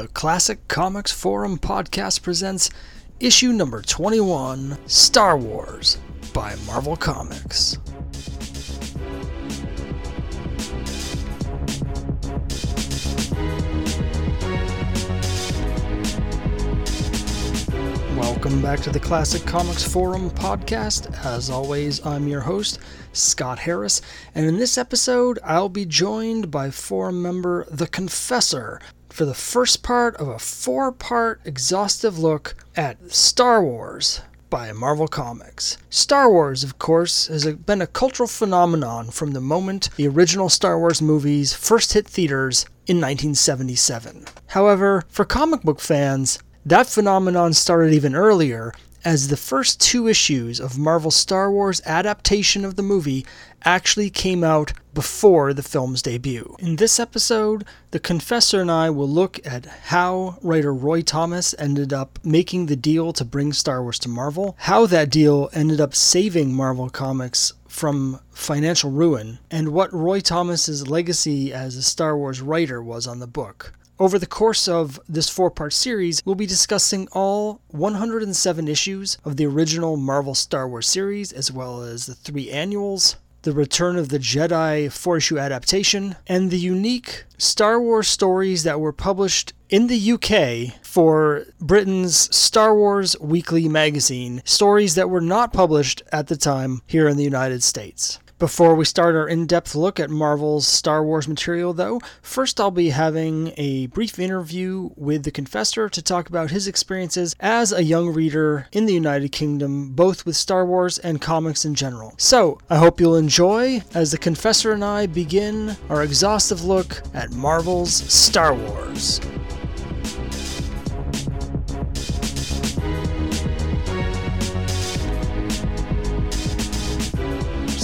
The Classic Comics Forum podcast presents issue number 21 Star Wars by Marvel Comics. Welcome back to the Classic Comics Forum podcast. As always, I'm your host, Scott Harris, and in this episode, I'll be joined by forum member The Confessor for the first part of a four part exhaustive look at Star Wars by Marvel Comics. Star Wars, of course, has been a cultural phenomenon from the moment the original Star Wars movies first hit theaters in 1977. However, for comic book fans, that phenomenon started even earlier as the first two issues of Marvel's Star Wars adaptation of the movie actually came out before the film's debut. In this episode, the Confessor and I will look at how writer Roy Thomas ended up making the deal to bring Star Wars to Marvel, how that deal ended up saving Marvel Comics from financial ruin, and what Roy Thomas's legacy as a Star Wars writer was on the book. Over the course of this four part series, we'll be discussing all 107 issues of the original Marvel Star Wars series, as well as the three annuals, the Return of the Jedi four issue adaptation, and the unique Star Wars stories that were published in the UK for Britain's Star Wars Weekly magazine, stories that were not published at the time here in the United States. Before we start our in depth look at Marvel's Star Wars material, though, first I'll be having a brief interview with the Confessor to talk about his experiences as a young reader in the United Kingdom, both with Star Wars and comics in general. So, I hope you'll enjoy as the Confessor and I begin our exhaustive look at Marvel's Star Wars.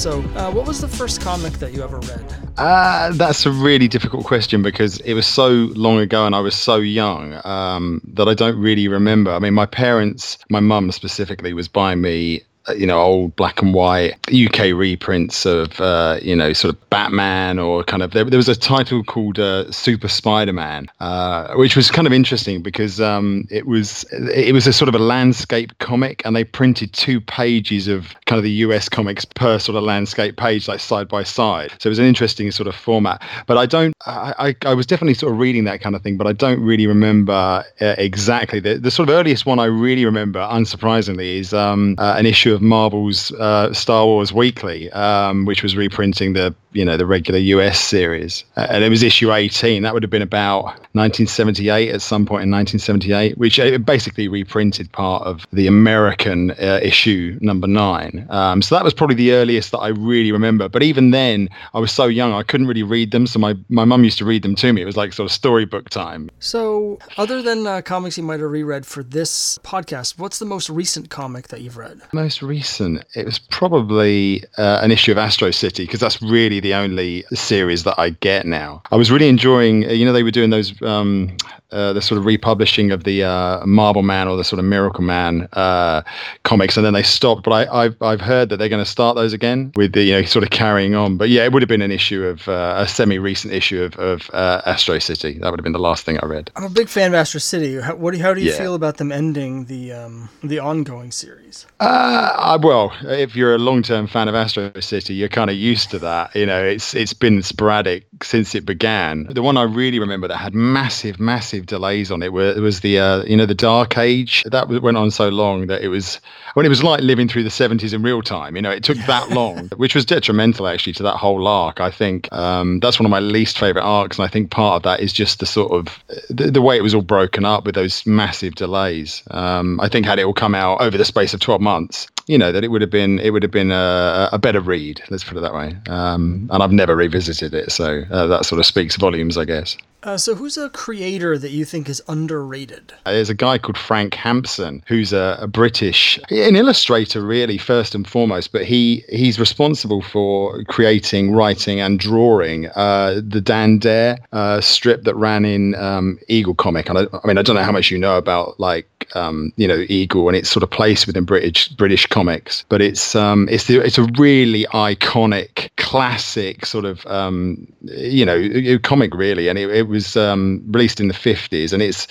So, uh, what was the first comic that you ever read? Uh, that's a really difficult question because it was so long ago and I was so young um, that I don't really remember. I mean, my parents, my mum specifically, was buying me you know old black and white UK reprints of uh, you know sort of Batman or kind of there, there was a title called uh, Super Spider-Man, uh, which was kind of interesting because um, it was it was a sort of a landscape comic and they printed two pages of kind of the US comics per sort of landscape page like side by side. So it was an interesting sort of format. But I don't I, I, I was definitely sort of reading that kind of thing, but I don't really remember uh, exactly the, the sort of earliest one I really remember, unsurprisingly, is um, uh, an issue of Marvel's uh, Star Wars Weekly, um, which was reprinting the you know the regular US series, uh, and it was issue 18. That would have been about 1978 at some point in 1978, which uh, basically reprinted part of the American uh, issue number nine. Um, so that was probably the earliest that I really remember. But even then, I was so young I couldn't really read them. So my my mum used to read them to me. It was like sort of storybook time. So other than uh, comics you might have reread for this podcast, what's the most recent comic that you've read? Most recent, it was probably uh, an issue of Astro City because that's really the only series that I get now. I was really enjoying, you know, they were doing those um, uh, the sort of republishing of the uh, Marvelman or the sort of Miracle Man uh, comics, and then they stopped. But I, have I've heard that they're going to start those again with the you know sort of carrying on. But yeah, it would have been an issue of uh, a semi-recent issue of, of uh, Astro City. That would have been the last thing I read. I'm a big fan of Astro City. How, what do, how do you yeah. feel about them ending the um, the ongoing series? Uh, well, if you're a long-term fan of Astro City, you're kind of used to that. You know, it's it's been sporadic since it began. The one I really remember that had massive, massive delays on it were, was the uh, you know the Dark Age that went on so long that it was when it was like living through the 70s in real time. You know, it took that long, which was detrimental actually to that whole arc. I think um, that's one of my least favorite arcs, and I think part of that is just the sort of the, the way it was all broken up with those massive delays. Um, I think had it all come out over the space of 12 months, you know that it would have been it would have been a, a better read. Let's put it that way. Um, and I've never revisited it, so uh, that sort of speaks volumes, I guess. Uh, so, who's a creator that you think is underrated? There's a guy called Frank Hampson, who's a, a, British, an illustrator, really, first and foremost. But he he's responsible for creating, writing, and drawing uh, the Dan Dare uh, strip that ran in um, Eagle Comic. And I, I, mean, I don't know how much you know about like um, you know Eagle and its sort of place within British British comics, but it's um, it's the, it's a really iconic, classic sort of um, you know comic, really, and it, it was um, released in the 50s, and it's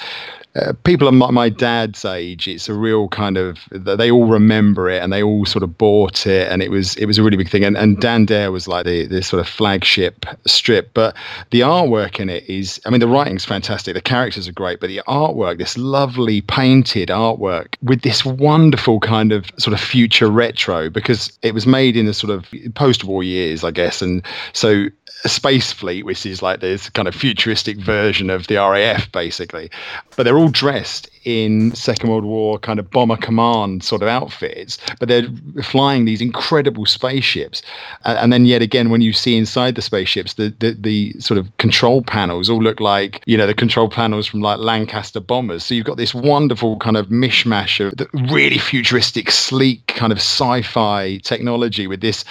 uh, people of my, my, dad's age, it's a real kind of they all remember it and they all sort of bought it, and it was it was a really big thing. And, and Dan Dare was like the the sort of flagship strip, but the artwork in it is, I mean, the writing's fantastic, the characters are great, but the artwork, this lovely painted artwork with this wonderful kind of sort of future retro, because it was made in the sort of post-war years, I guess, and so space fleet, which is like this kind of futuristic version of the RAF, basically. But they're all dressed in Second World War kind of bomber command sort of outfits, but they're flying these incredible spaceships. And, and then yet again, when you see inside the spaceships, the, the, the sort of control panels all look like you know the control panels from like Lancaster bombers. So you've got this wonderful kind of mishmash of really futuristic, sleek kind of sci-fi technology with this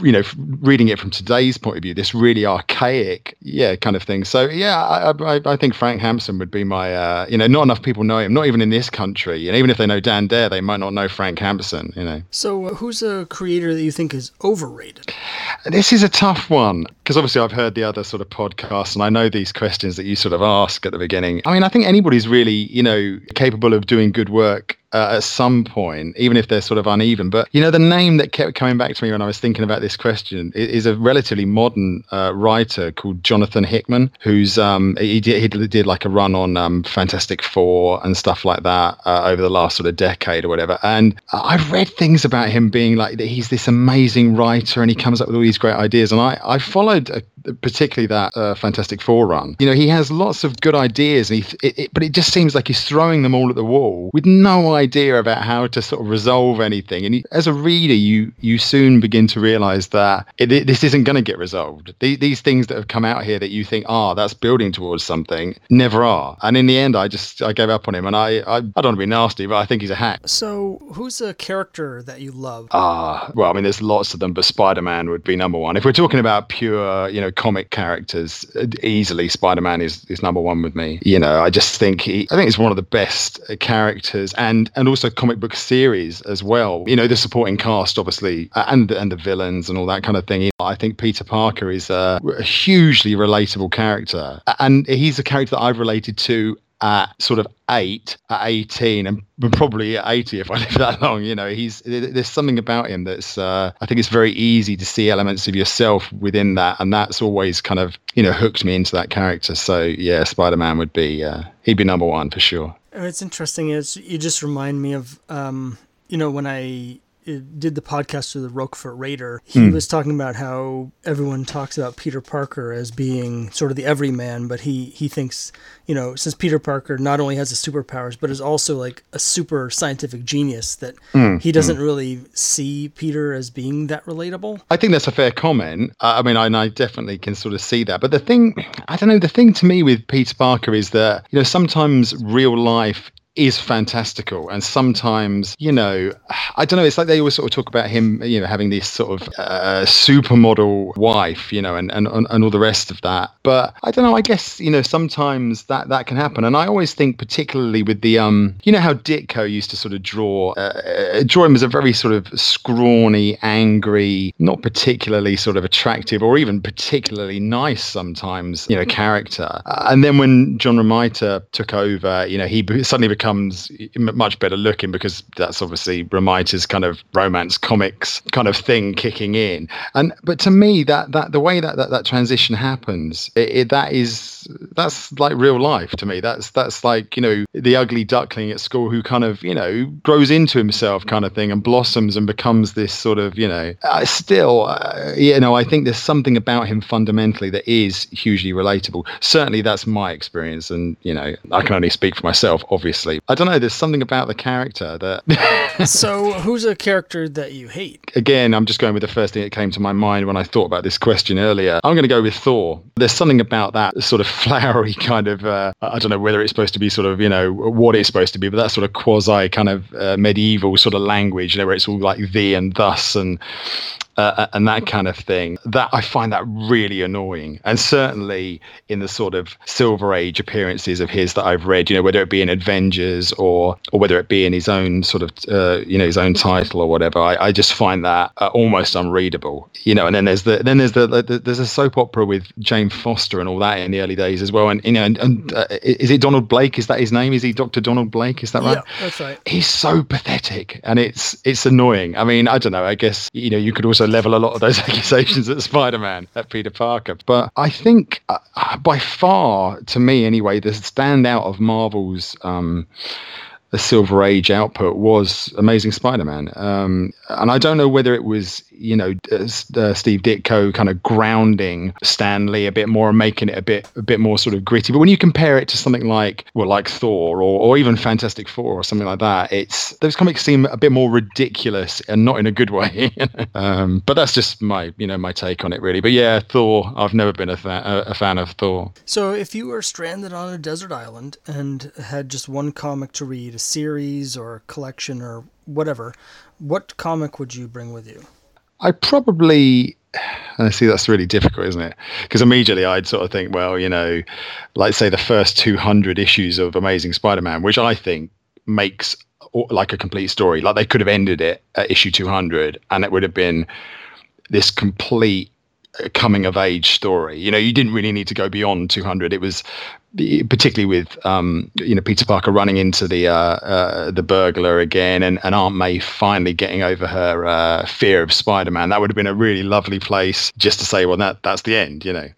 you know, reading it from today's point of view, this really archaic, yeah, kind of thing. So yeah, I, I, I think Frank Hampson would be my, uh, you know, not enough people know him, not even in this country, and even if they know Dan Dare, they might not know Frank Hampson, you know. So uh, who's a creator that you think is overrated? This is a tough one because obviously I've heard the other sort of podcasts, and I know these questions that you sort of ask at the beginning. I mean, I think anybody's really, you know, capable of doing good work uh, at some point, even if they're sort of uneven. But you know, the name that kept coming back to me when I was thinking about this question is a relatively modern uh, writer called Jonathan Hickman, who's um, he did, he did like a run on um, Fantastic Four and stuff like that uh, over the last sort of decade or whatever. And I've read things about him being like that he's this amazing writer and he comes up with all these great ideas. And I I followed a, particularly that uh, Fantastic Four run. You know, he has lots of good ideas, and he, it, it, but it just seems like he's throwing them all at the wall with no idea about how to sort of resolve anything. And as a reader, you you soon begin to realise that it, this isn't going to get resolved. The, these things that have come out here that you think, ah, oh, that's building towards something, never are. And in the end, I just I gave up on him, and I I, I don't want to be nasty, but I think he's a hack. So, who's a character that you love? Ah, well, I mean, there's lots of them, but Spider Man would be number one. If we're talking about pure, you know comic characters, easily Spider-Man is, is number one with me. You know, I just think he, I think it's one of the best characters and and also comic book series as well. You know, the supporting cast obviously and and the villains and all that kind of thing. I think Peter Parker is a, a hugely relatable character, and he's a character that I've related to at sort of eight, at 18, and probably at 80 if I live that long. You know, he's there's something about him that's uh, I think it's very easy to see elements of yourself within that, and that's always kind of you know hooked me into that character. So yeah, Spider Man would be uh, he'd be number one for sure. It's interesting. It's you just remind me of um, you know when I did the podcast with the Roquefort Raider, he mm. was talking about how everyone talks about Peter Parker as being sort of the everyman, but he he thinks, you know, since Peter Parker not only has the superpowers, but is also like a super scientific genius, that mm. he doesn't mm. really see Peter as being that relatable. I think that's a fair comment. I mean, I, I definitely can sort of see that. But the thing, I don't know, the thing to me with Peter Parker is that, you know, sometimes real life is fantastical. And sometimes you know i don't know it's like they always sort of talk about him you know having this sort of uh, supermodel wife you know and, and and all the rest of that. But i don't know i guess you know sometimes that that can happen. And i always think particularly with the um you know how ditko used to sort of draw uh, uh draw him as a very sort of scrawny angry not particularly sort of attractive or even particularly nice sometimes you know character. Uh, and then when john romita took over you know he suddenly became becomes much better looking because that's obviously Romita's kind of romance comics kind of thing kicking in. And but to me, that that the way that that, that transition happens, it, it, that is that's like real life to me. That's that's like you know the ugly duckling at school who kind of you know grows into himself kind of thing and blossoms and becomes this sort of you know uh, still uh, you know I think there's something about him fundamentally that is hugely relatable. Certainly that's my experience, and you know I can only speak for myself, obviously I don't know. There's something about the character that. so, who's a character that you hate? Again, I'm just going with the first thing that came to my mind when I thought about this question earlier. I'm going to go with Thor. There's something about that sort of flowery kind of. Uh, I don't know whether it's supposed to be sort of you know what it's supposed to be, but that sort of quasi kind of uh, medieval sort of language, you know, where it's all like thee and thus and uh, and that kind of thing. That I find that really annoying. And certainly in the sort of Silver Age appearances of his that I've read, you know, whether it be in Avengers or or whether it be in his own sort of uh, you know his own title or whatever, I, I just find that uh, almost unreadable. You know, and then there's the then there's the, the, there's a soap opera with Jane Foster and all that in the early days as well. And you know, and, and uh, is it Donald Blake? Is that his name? Is he Doctor Donald Blake? Is that right? Yeah, that's right. He's so pathetic, and it's it's annoying. I mean, I don't know. I guess you know you could also level a lot of those accusations at Spider-Man, at Peter Parker, but I think uh, by far, to me anyway, the standout of Marvel's. Um, the Silver Age output was Amazing Spider-Man, um, and I don't know whether it was you know uh, uh, Steve Ditko kind of grounding Stan Lee a bit more and making it a bit a bit more sort of gritty. But when you compare it to something like well, like Thor or, or even Fantastic Four or something like that, it's those comics seem a bit more ridiculous and not in a good way. um, but that's just my you know my take on it really. But yeah, Thor. I've never been a, fa- a fan of Thor. So if you were stranded on a desert island and had just one comic to read, series or collection or whatever, what comic would you bring with you? I probably and I see that's really difficult, isn't it? Because immediately I'd sort of think, well, you know, like say the first 200 issues of Amazing Spider-Man, which I think makes like a complete story. Like they could have ended it at issue 200 and it would have been this complete uh, coming of age story. You know, you didn't really need to go beyond 200. It was particularly with um, you know Peter Parker running into the uh, uh, the burglar again, and, and Aunt May finally getting over her uh, fear of Spider-Man. That would have been a really lovely place just to say, well, that that's the end, you know.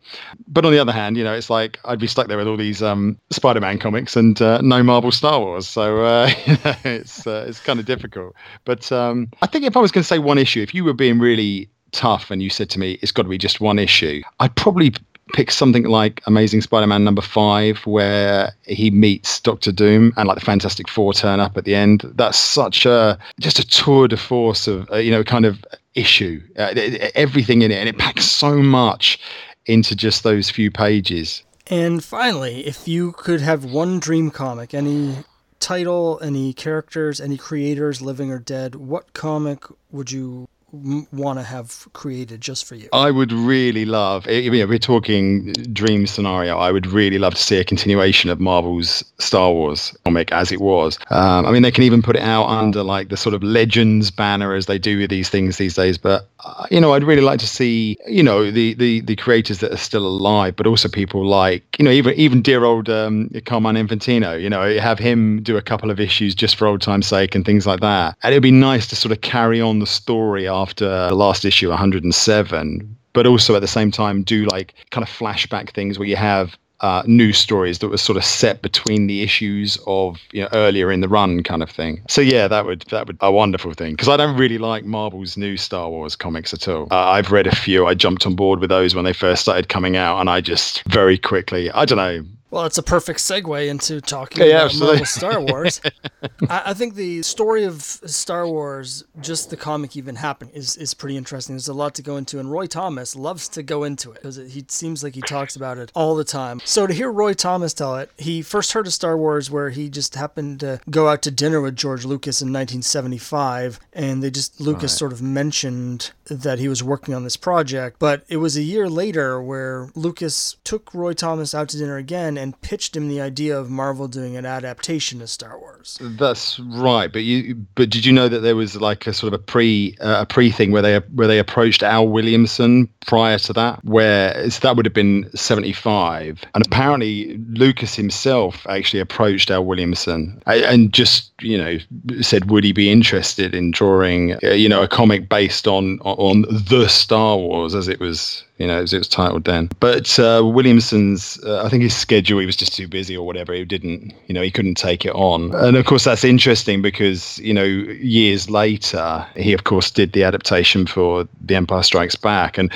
But on the other hand, you know, it's like I'd be stuck there with all these um, Spider-Man comics and uh, no Marvel Star Wars, so uh, it's uh, it's kind of difficult. But um, I think if I was going to say one issue, if you were being really tough and you said to me it's got to be just one issue, I'd probably pick something like Amazing Spider-Man number five, where he meets Doctor Doom and like the Fantastic Four turn up at the end. That's such a just a tour de force of uh, you know kind of issue, uh, everything in it, and it packs so much into just those few pages. And finally, if you could have one dream comic, any title, any characters, any creators, living or dead, what comic would you want to have created just for you? I would really love, if we're talking dream scenario, I would really love to see a continuation of Marvel's Star Wars comic as it was. Um, I mean, they can even put it out under like the sort of Legends banner as they do with these things these days. But, uh, you know, I'd really like to see, you know, the, the, the creators that are still alive, but also people like, you know, even, even dear old um, Carmine Infantino, you know, have him do a couple of issues just for old time's sake and things like that. And it'd be nice to sort of carry on the story after the last issue 107 but also at the same time do like kind of flashback things where you have uh, stories that were sort of set between the issues of you know earlier in the run kind of thing. So yeah, that would that would a wonderful thing because I don't really like Marvel's new Star Wars comics at all. Uh, I've read a few. I jumped on board with those when they first started coming out, and I just very quickly I don't know well, it's a perfect segue into talking yeah, about Marvel Star Wars. I, I, think the story of Star Wars, just the comic even happening, is, is pretty interesting. There's a lot to go into, and Roy Thomas loves to go into it because he seems like he talks about it all the time. So to hear Roy Thomas tell it, he first heard of Star Wars where he just happened to go out to dinner with George Lucas in 1975, and they just Lucas right. sort of mentioned that he was working on this project. But it was a year later where Lucas took Roy Thomas out to dinner again and pitched him the idea of Marvel doing an adaptation of Star Wars. That's right, but you but did you know that there was like a sort of a pre uh, a pre thing where they where they approached Al Williamson prior to that, where so that would have been seventy five, and apparently Lucas himself actually approached Al Williamson and just you know said would he be interested in drawing uh, you know a comic based on on the Star Wars as it was you know, as it was titled then. But uh, Williamson's, uh, I think his schedule, he was just too busy or whatever. He didn't, you know, he couldn't take it on. And of course, that's interesting because, you know, years later, he, of course, did the adaptation for The Empire Strikes Back. And,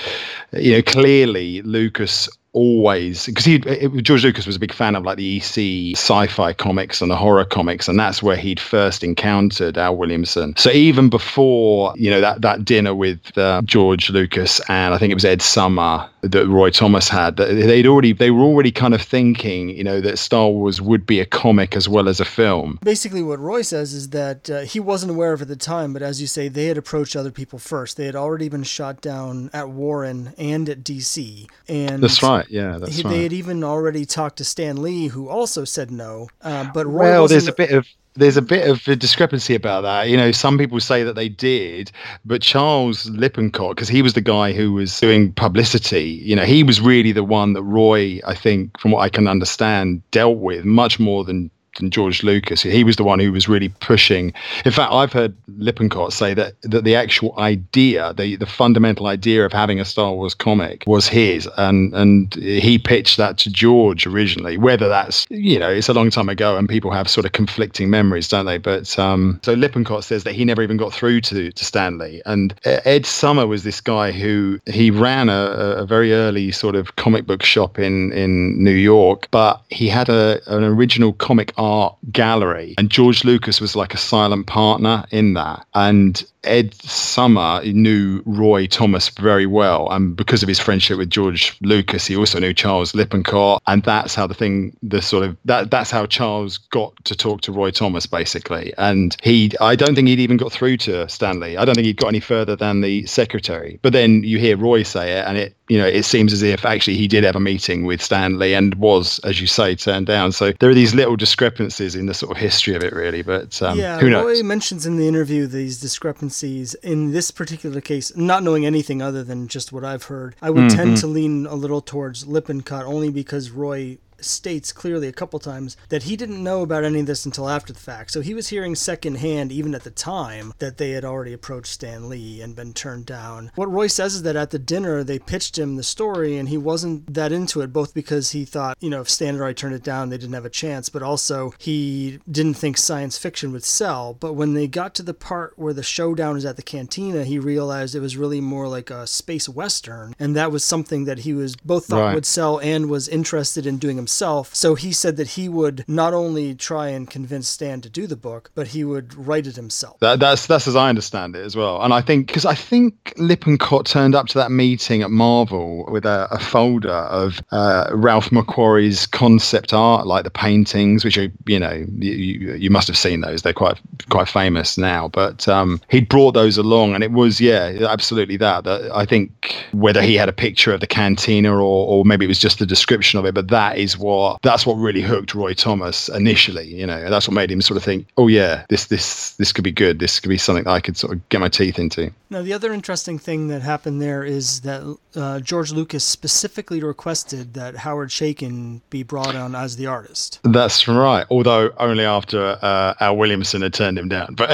you know, clearly Lucas always because he George Lucas was a big fan of like the EC sci-fi comics and the horror comics and that's where he'd first encountered Al Williamson. So even before you know that that dinner with uh, George Lucas and I think it was Ed Summer that Roy Thomas had. They'd already they were already kind of thinking, you know, that Star Wars would be a comic as well as a film. Basically, what Roy says is that uh, he wasn't aware of at the time, but as you say, they had approached other people first. They had already been shot down at Warren and at DC, and that's right. Yeah, that's he, right. They had even already talked to Stan Lee, who also said no. Uh, but Roy well, there's a bit of there's a bit of a discrepancy about that. You know, some people say that they did, but Charles Lippincott, because he was the guy who was doing publicity, you know, he was really the one that Roy, I think, from what I can understand, dealt with much more than than George Lucas. He was the one who was really pushing. In fact, I've heard Lippincott say that that the actual idea, the the fundamental idea of having a Star Wars comic was his, and and he pitched that to George originally. Whether that's you know it's a long time ago, and people have sort of conflicting memories, don't they? But um, so Lippincott says that he never even got through to to Stan Lee, and Ed Summer was this guy who he ran a, a very early sort of comic book shop in in New York, but he had a an original comic art gallery. And george lucas was like a silent partner in that. And Ed Summer knew Roy Thomas very well, and because of his friendship with George Lucas, he also knew Charles Lippincott, and that's how the thing, the sort of that that's how Charles got to talk to Roy Thomas basically. And he, I don't think he'd even got through to Stan Lee. I don't think he'd got any further than the secretary. But then you hear Roy say it, and it, you know, it seems as if actually he did have a meeting with Stan Lee and was, as you say, turned down. So there are these little discrepancies in the sort of history of it, really. But um, yeah, who knows? Roy mentions in the interview these discrepancies in this particular case, not knowing anything other than just what I've heard, I would mm-hmm. tend to lean a little towards Lippincott only because Roy states clearly a couple times that he didn't know about any of this until after the fact. So he was hearing secondhand, even at the time, that they had already approached Stan Lee and been turned down. What Roy says is that at the dinner, they pitched him the story and he wasn't that into it, both because he thought, you know, if Stan had already turned it down, they didn't have a chance, but also he didn't think science fiction would sell. But when they got to the part where the showdown is at the cantina, he realized it was really more like a space western. And that was something that he was both thought right. would sell and was interested in doing himself himself. So he said that he would not only try and convince Stan to do the book, but he would write it himself. That, that's that's as I understand it as well. And I think because I think Lippincott turned up to that meeting at Marvel with a, a folder of uh, Ralph McQuarrie's concept art, like the paintings, which are you know you, you must have seen those. They're quite quite famous now. But um, he'd brought those along, and it was yeah, absolutely that. That I think whether he had a picture of the cantina or or maybe it was just the description of it, but that is what that's what really hooked Roy Thomas initially. You know, that's what made him sort of think, oh yeah, this this this could be good. This could be something that I could sort of get my teeth into. Now, the other interesting thing that happened there is that uh, George Lucas specifically requested that Howard Chaykin be brought on as the artist. That's right. Although only after uh, Al Williamson had turned him down. But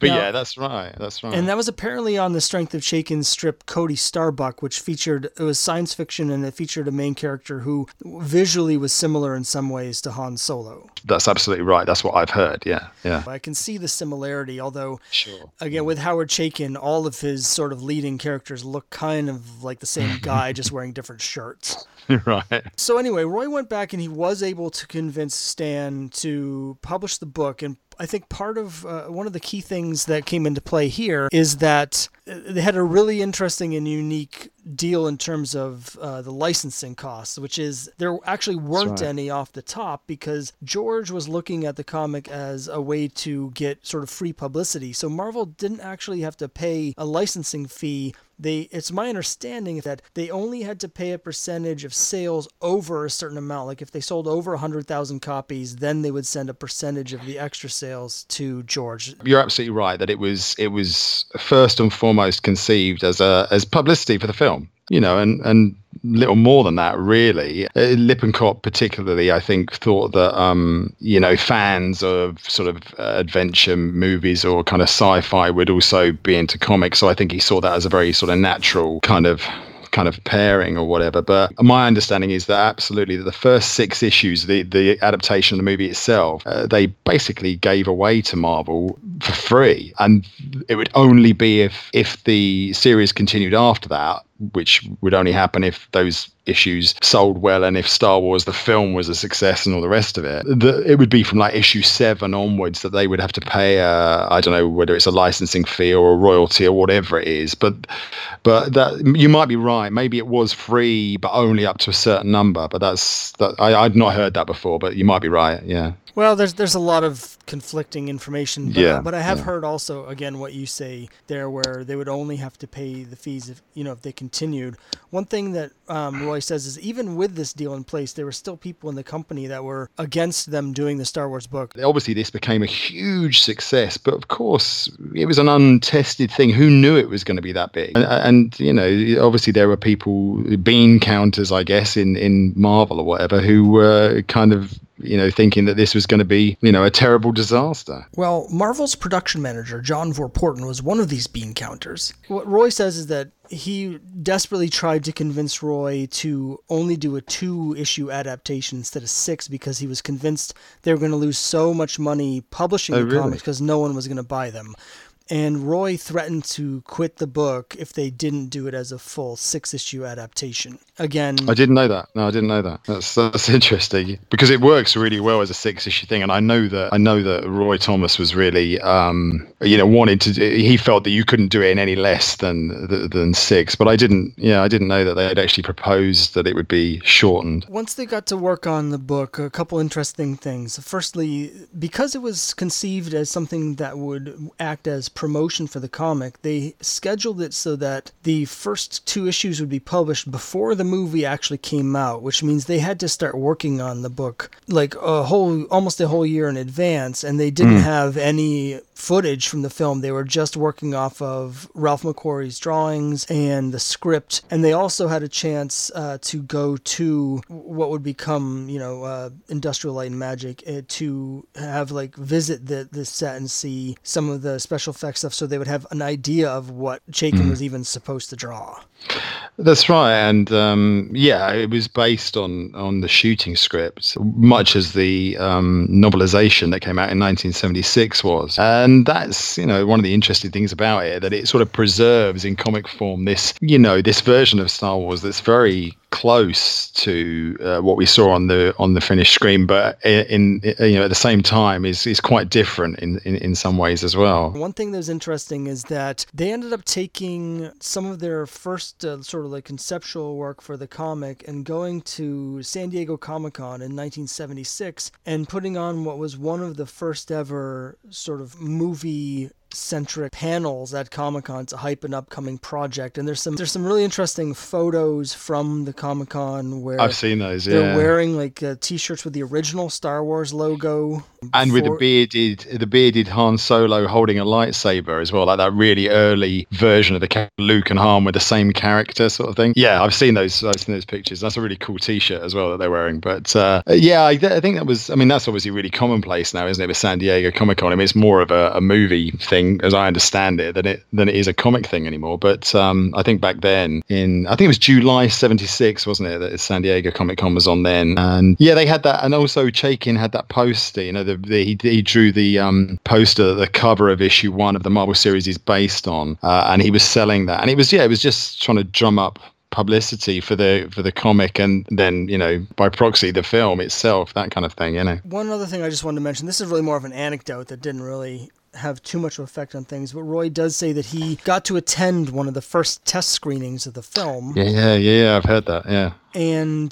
but now, yeah, that's right. That's right. And that was apparently on the strength of Chaykin's strip Cody Starbuck, which featured it was science fiction and it featured a main character who visually was similar in some ways to Han Solo. That's absolutely right. That's what I've heard. Yeah, yeah. I can see the similarity, although sure. again with Howard Chaykin, all of his sort of leading characters look kind of like the same guy, just wearing different shirts. right. So anyway, Roy went back and he was able to convince Stan to publish the book and I think part of uh, one of the key things that came into play here is that uh, they had a really interesting and unique deal in terms of uh, the licensing costs, which is there actually weren't right. any off the top because George was looking at the comic as a way to get sort of free publicity. So Marvel didn't actually have to pay a licensing fee they it's my understanding that they only had to pay a percentage of sales over a certain amount. Like if they sold over 100,000 copies then they would send a percentage of the extra sales to George. You're absolutely right that it was it was first and foremost conceived as a as publicity for the film you know, and and little more than that, really. Uh, Lippincott, particularly, I think, thought that um, you know fans of sort of uh, adventure movies or kind of sci-fi would also be into comics. So I think he saw that as a very sort of natural kind of kind of pairing or whatever. But my understanding is that absolutely the first six issues, the the adaptation of the movie itself, uh, they basically gave away to Marvel for free, and it would only be if if the series continued after that which would only happen if those issues sold well and if Star Wars the film was a success and all the rest of it. The, it would be from like issue seven onwards that they would have to pay. Uh, I don't know whether it's a licensing fee or a royalty or whatever it is, but but that you might be right. Maybe it was free, but only up to a certain number. But that's that. I, I'd not heard that before, but you might be right. Yeah. Well, there's there's a lot of conflicting information. But, yeah, but I have yeah. heard also again what you say there, where they would only have to pay the fees if you know if they continued. One thing that um, Roy says is even with this deal in place, there were still people in the company that were against them doing the Star Wars book. Obviously, this became a huge success, but of course, it was an untested thing. Who knew it was going to be that big? And, and you know, obviously, there were people bean counters, I guess, in in Marvel or whatever, who were kind of you know, thinking that this was going to be, you know, a terrible disaster. Well, Marvel's production manager, John Verpoorten, was one of these bean counters. What Roy says is that he desperately tried to convince Roy to only do a two issue adaptation instead of six because he was convinced they were going to lose so much money publishing Oh, the really? comics because no one was going to buy them. And Roy threatened to quit the book if they didn't do it as a full six issue adaptation. Again, I didn't know that. No, I didn't know that. That's that's interesting because it works really well as a six issue thing, and I know that I know that Roy Thomas was really, um, you know, wanted to. He felt that you couldn't do it in any less than than six, but I didn't. Yeah, I didn't know that they had actually proposed that it would be shortened. Once they got to work on the book, a couple interesting things. Firstly, because it was conceived as something that would act as promotion for the comic, they scheduled it so that the first two issues would be published before the movie actually came out, which means they had to start working on the book like a whole almost a whole year in advance and they didn't hmm. have any footage from the film. They were just working off of Ralph McQuarrie's drawings and the script, and they also had a chance uh, to go to what would become, you know, uh, Industrial Light and Magic uh, to have like visit the the set and see some of the special effects stuff, so they would have an idea of what Chaykin was even supposed to draw. That's right, and um, yeah, it was based on on the shooting script, much as the um, novelization that came out in 1976 was. And that's you know one of the interesting things about it that it sort of preserves in comic form this you know this version of Star Wars that's very close to uh, what we saw on the on the finished screen, but in, in you know at the same time is is quite different in, in in some ways as well. One thing that was interesting is that they ended up taking some of their first uh, sort of like conceptual work for the comic and going to San Diego Comic Con in 1976 and putting on what was one of the first ever sort of movie centric panels at Comic Con to hype an upcoming project. And there's some there's some really interesting photos from the Comic Con where I've seen those, they're wearing like uh, t-shirts with the original Star Wars logo and with the bearded the bearded Han Solo holding a lightsaber as well, like that really early version of the Luke and Han with the same character sort of thing. Yeah, I've seen those. I've seen those pictures. That's a really cool T-shirt as well that they're wearing. But uh, yeah, I, I think that was. I mean, that's obviously really commonplace now, isn't it? With San Diego Comic Con, I mean, it's more of a, a movie thing, as I understand it, than it than it is a comic thing anymore. But um, I think back then, in I think it was July '76, wasn't it, that San Diego Comic Con was on then? And yeah, they had that, and also Chaykin had that poster. You know, the, the he, he drew the um, poster the cover of issue one of the Marvel series is based on, uh, and he was selling that, and it was yeah, it was just trying to drum up publicity for the for the comic and then you know by proxy the film itself that kind of thing you know One other thing I just wanted to mention this is really more of an anecdote that didn't really have too much of effect on things, but Roy does say that he got to attend one of the first test screenings of the film. yeah yeah yeah i've heard that yeah and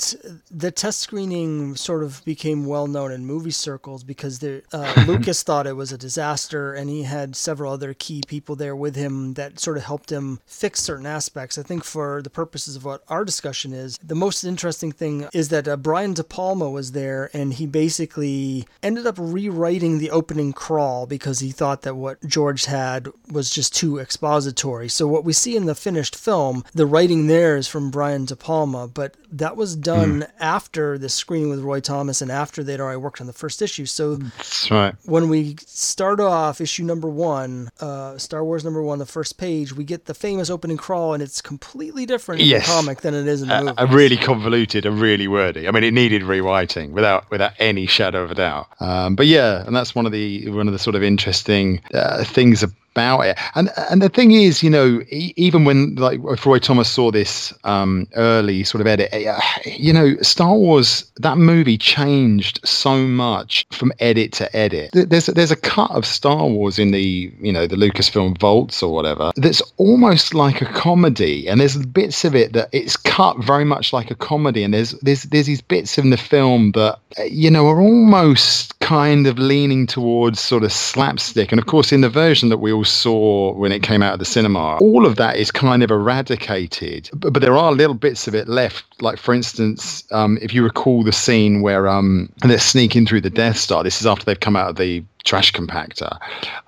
the test screening sort of became well known in movie circles because the, uh, Lucas thought it was a disaster, and he had several other key people there with him that sort of helped him fix certain aspects. I think for the purposes of what our discussion is, the most interesting thing is that uh, Brian De Palma was there, and he basically ended up rewriting the opening crawl because he thought that what George had was just too expository. So what we see in the finished film, the writing there is from Brian De Palma, but that was done after the screening with Roy Thomas and after they'd already worked on the first issue. So that's right when we start off issue number one, uh, Star Wars number one, the first page, we get the famous opening crawl, and it's completely different in the comic than it is in the a, movie. a really convoluted and really wordy. I mean, it needed rewriting without without any shadow of a doubt. Um, but yeah, and that's one of the one of the sort of interesting uh, things about it. And and the thing is, you know, even when like Roy Thomas saw this um, early sort of edit, eh, you know, Star Wars that movie changed so much from edit to edit. There's there's a cut of Star Wars in the you know the Lucasfilm vaults or whatever that's almost like a comedy, and there's bits of it that it's cut very much like a comedy, and there's there's there's these bits in the film that you know are almost kind of leaning towards sort of slapstick, and of course in the version that we all saw when it came out of the cinema, all of that is kind of eradicated, but, but there are little bits of it left. Like for instance, um, if you recall the scene where um, they're sneaking through the Death Star. This is after they've come out of the trash compactor,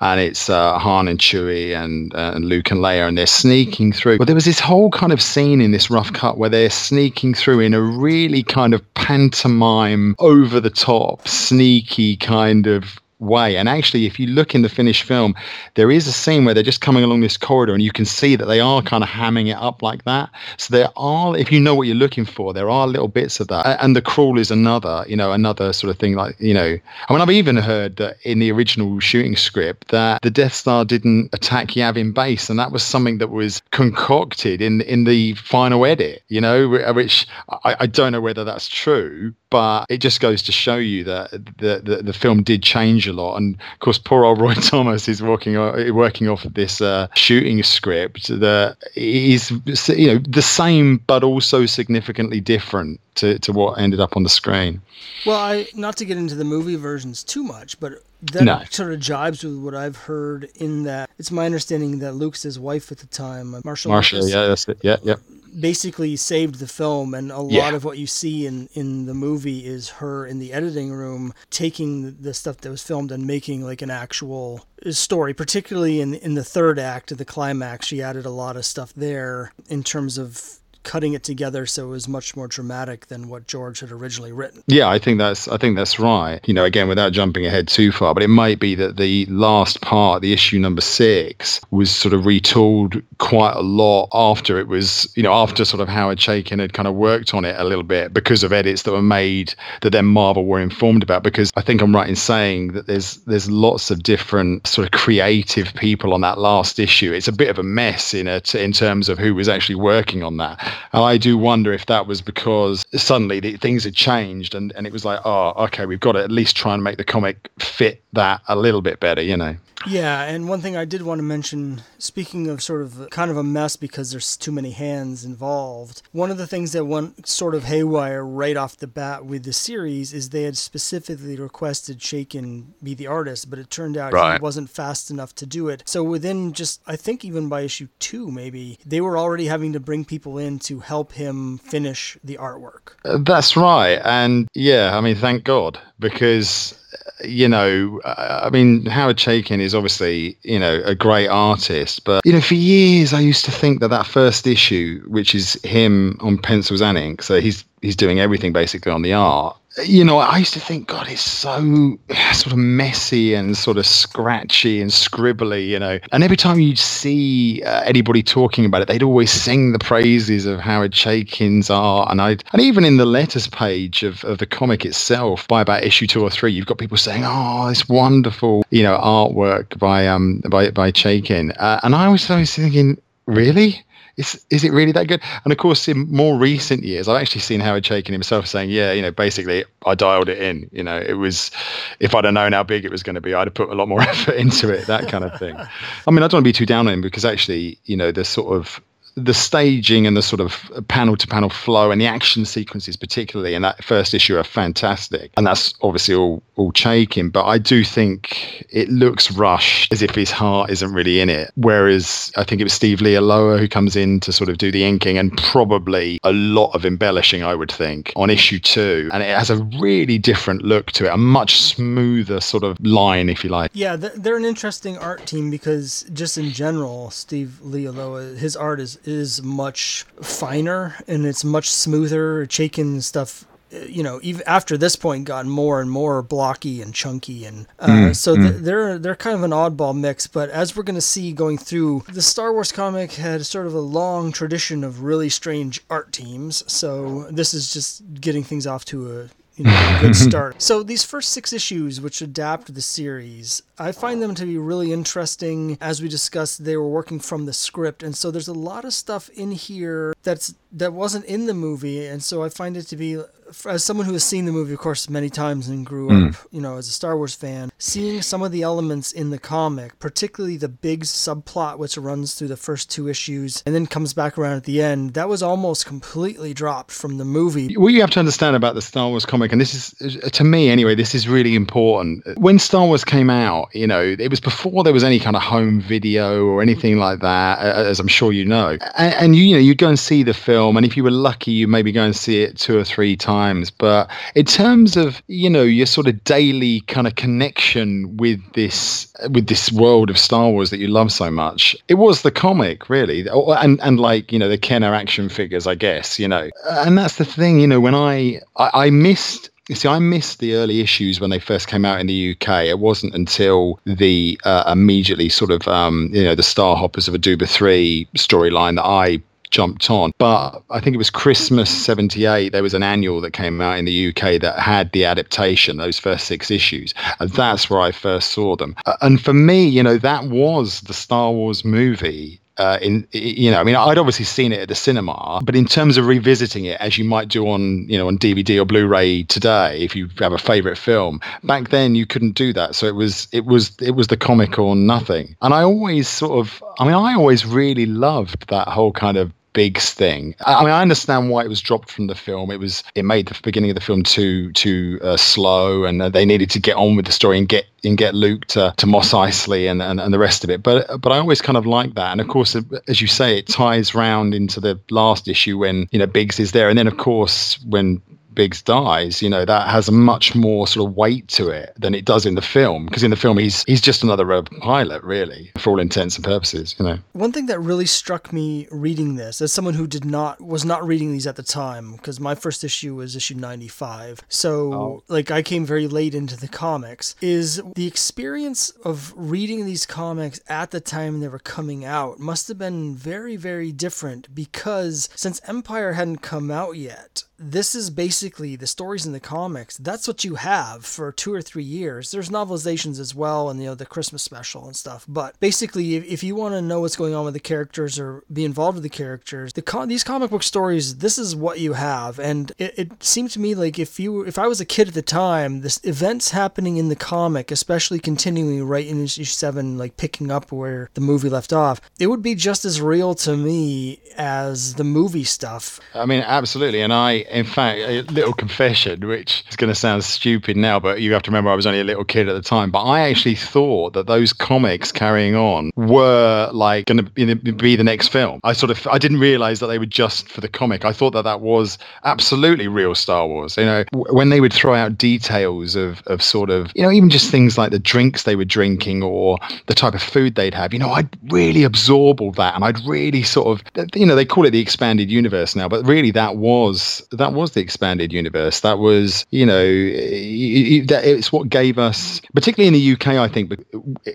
and it's uh, Han and Chewie and, uh, and Luke and Leia, and they're sneaking through. But there was this whole kind of scene in this rough cut where they're sneaking through in a really kind of pantomime, over the top, sneaky kind of way. And actually, if you look in the finished film, there is a scene where they're just coming along this corridor and you can see that they are kind of hamming it up like that. So there are, if you know what you're looking for, there are little bits of that. And the crawl is another, you know, another sort of thing like, you know, I mean, I've even heard that in the original shooting script that the Death Star didn't attack Yavin base. And that was something that was concocted in, in the final edit, you know, which I, I don't know whether that's true, but it just goes to show you that the, the, the film did change a lot. And of course, poor old Roy Thomas is working working off of this uh, shooting script that is you know the same but also significantly different to, to what ended up on the screen. Well, I not to get into the movie versions too much, but that no. sort of jibes with what I've heard in that it's my understanding that Luke's his wife at the time, Marcia. Marcia, yeah, that's it. Yeah, yeah basically saved the film and a lot yeah. of what you see in in the movie is her in the editing room taking the stuff that was filmed and making like an actual story particularly in in the third act of the climax she added a lot of stuff there in terms of cutting it together so it was much more dramatic than what George had originally written. Yeah, I think that's I think that's right. You know, again without jumping ahead too far, but it might be that the last part, the issue number 6, was sort of retooled quite a lot after it was, you know, after sort of Howard Chaykin had kind of worked on it a little bit because of edits that were made that then Marvel were informed about because I think I'm right in saying that there's there's lots of different sort of creative people on that last issue. It's a bit of a mess in it in terms of who was actually working on that. And I do wonder if that was because suddenly the, things had changed and, and it was like, oh, okay, we've got to at least try and make the comic fit that a little bit better, you know. Yeah, and one thing I did want to mention, speaking of sort of kind of a mess because there's too many hands involved, one of the things that went sort of haywire right off the bat with the series is they had specifically requested Chaykin be the artist, but it turned out right. he wasn't fast enough to do it. So within just, I think even by issue two, maybe, they were already having to bring people in to help him finish the artwork. Uh, that's right. And yeah, I mean, thank God, because you know, I mean, Howard Chaykin is obviously, you know, a great artist, but, you know, for years I used to think that that first issue, which is him on pencils and ink, so he's he's doing everything basically on the art, you know, I used to think, God, it's so sort of messy and sort of scratchy and scribbly, you know. And every time you'd see uh, anybody talking about it, they'd always sing the praises of Howard Chaykin's art. And I, and even in the letters page of, of the comic itself, by about issue two or three, you've got people saying, "Oh, it's wonderful," you know, artwork by um by by Chaykin. Uh, and I was always thinking, really? Is is it really that good? And of course, in more recent years, I've actually seen Howard Chaykin himself saying, "Yeah, you know, basically, I dialed it in. You know, it was if I'd have known how big it was going to be, I'd have put a lot more effort into it. That kind of thing. I mean, I don't want to be too down on him because actually, you know, the sort of the staging and the sort of panel to panel flow and the action sequences particularly in that first issue are fantastic. And that's obviously all all Chaykin but I do think it looks rushed as if his heart isn't really in it. Whereas I think it was Steve Leialoha who comes in to sort of do the inking and probably a lot of embellishing I would think on issue 2 and it has a really different look to it a much smoother sort of line if you like. Yeah they're an interesting art team because just in general Steve Leialoha his art is is much finer and it's much smoother. Chaykin stuff you know, even after this point, got more and more blocky and chunky, and uh, mm, so mm. they're they're kind of an oddball mix. But as we're going to see going through, the Star Wars comic had sort of a long tradition of really strange art teams. So this is just getting things off to a you know, a good start. So these first six issues, which adapt the series, I find them to be really interesting. As we discussed, they were working from the script, and so there's a lot of stuff in here that's that wasn't in the movie, and so I find it to be as someone who has seen the movie, of course, many times and grew mm. up, you know, as a Star Wars fan, seeing some of the elements in the comic, particularly the big subplot which runs through the first two issues and then comes back around at the end, that was almost completely dropped from the movie. What you have to understand about the Star Wars comic, and this is, to me anyway, this is really important. When Star Wars came out, you know, it was before there was any kind of home video or anything like that, as I'm sure you know. And, and you, you know, you'd go and see the film, and if you were lucky, you maybe go and see it two or three times. But in terms of you know your sort of daily kind of connection with this with this world of Star Wars that you love so much, it was the comic really, and and like you know the Kenner action figures, I guess you know, and that's the thing. You know when I I, I missed you see, I missed the early issues when they first came out in the UK. It wasn't until the uh, immediately sort of, um, you know, the Star Hoppers of Aduba 3 storyline that I jumped on. But I think it was Christmas 78, there was an annual that came out in the UK that had the adaptation, those first six issues. And that's where I first saw them. And for me, you know, that was the Star Wars movie uh, in you know, I mean, I'd obviously seen it at the cinema, but in terms of revisiting it, as you might do on you know on DVD or Blu-ray today, if you have a favorite film, back then you couldn't do that. So it was it was it was the comic or nothing. And I always sort of, I mean, I always really loved that whole kind of Biggs thing. I mean, I understand why it was dropped from the film. It was it made the beginning of the film too too uh, slow, and uh, they needed to get on with the story and get and get Luke to, to Mos Eisley and, and, and the rest of it. But but I always kind of like that, and of course, as you say, it ties round into the last issue when you know Biggs is there, and then of course when Biggs dies, you know, that has a much more sort of weight to it than it does in the film. Because in the film, he's he's just another pilot, really, for all intents and purposes. You know. One thing that really struck me reading this, as someone who did not was not reading these at the time, because my first issue was issue ninety five, so oh. like I came very late into the comics, is the experience of reading these comics at the time they were coming out must have been very very different because since Empire hadn't come out yet this is basically the stories in the comics. That's what you have for two or three years. There's novelizations as well, and you know the Christmas special and stuff. But basically, if, if you want to know what's going on with the characters or be involved with the characters, the these comic book stories, this is what you have. And it, it seemed to me like if you if I was a kid at the time, this events happening in the comic, especially continuing right in issue seven, like picking up where the movie left off, it would be just as real to me as the movie stuff. I mean, absolutely, and I in fact, a little confession, which is going to sound stupid now, but you have to remember I was only a little kid at the time. But I actually thought that those comics carrying on were like going to be the next film. I sort of I didn't realize that they were just for the comic. I thought that that was absolutely real Star Wars. You know, when they would throw out details of of sort of you know even just things like the drinks they were drinking or the type of food they'd have. You know, I'd really absorb all that, and I'd really sort of you know they call it the expanded universe now, but really that was that was the expanded universe. That was, you know, it's what gave us, particularly in the UK, I think,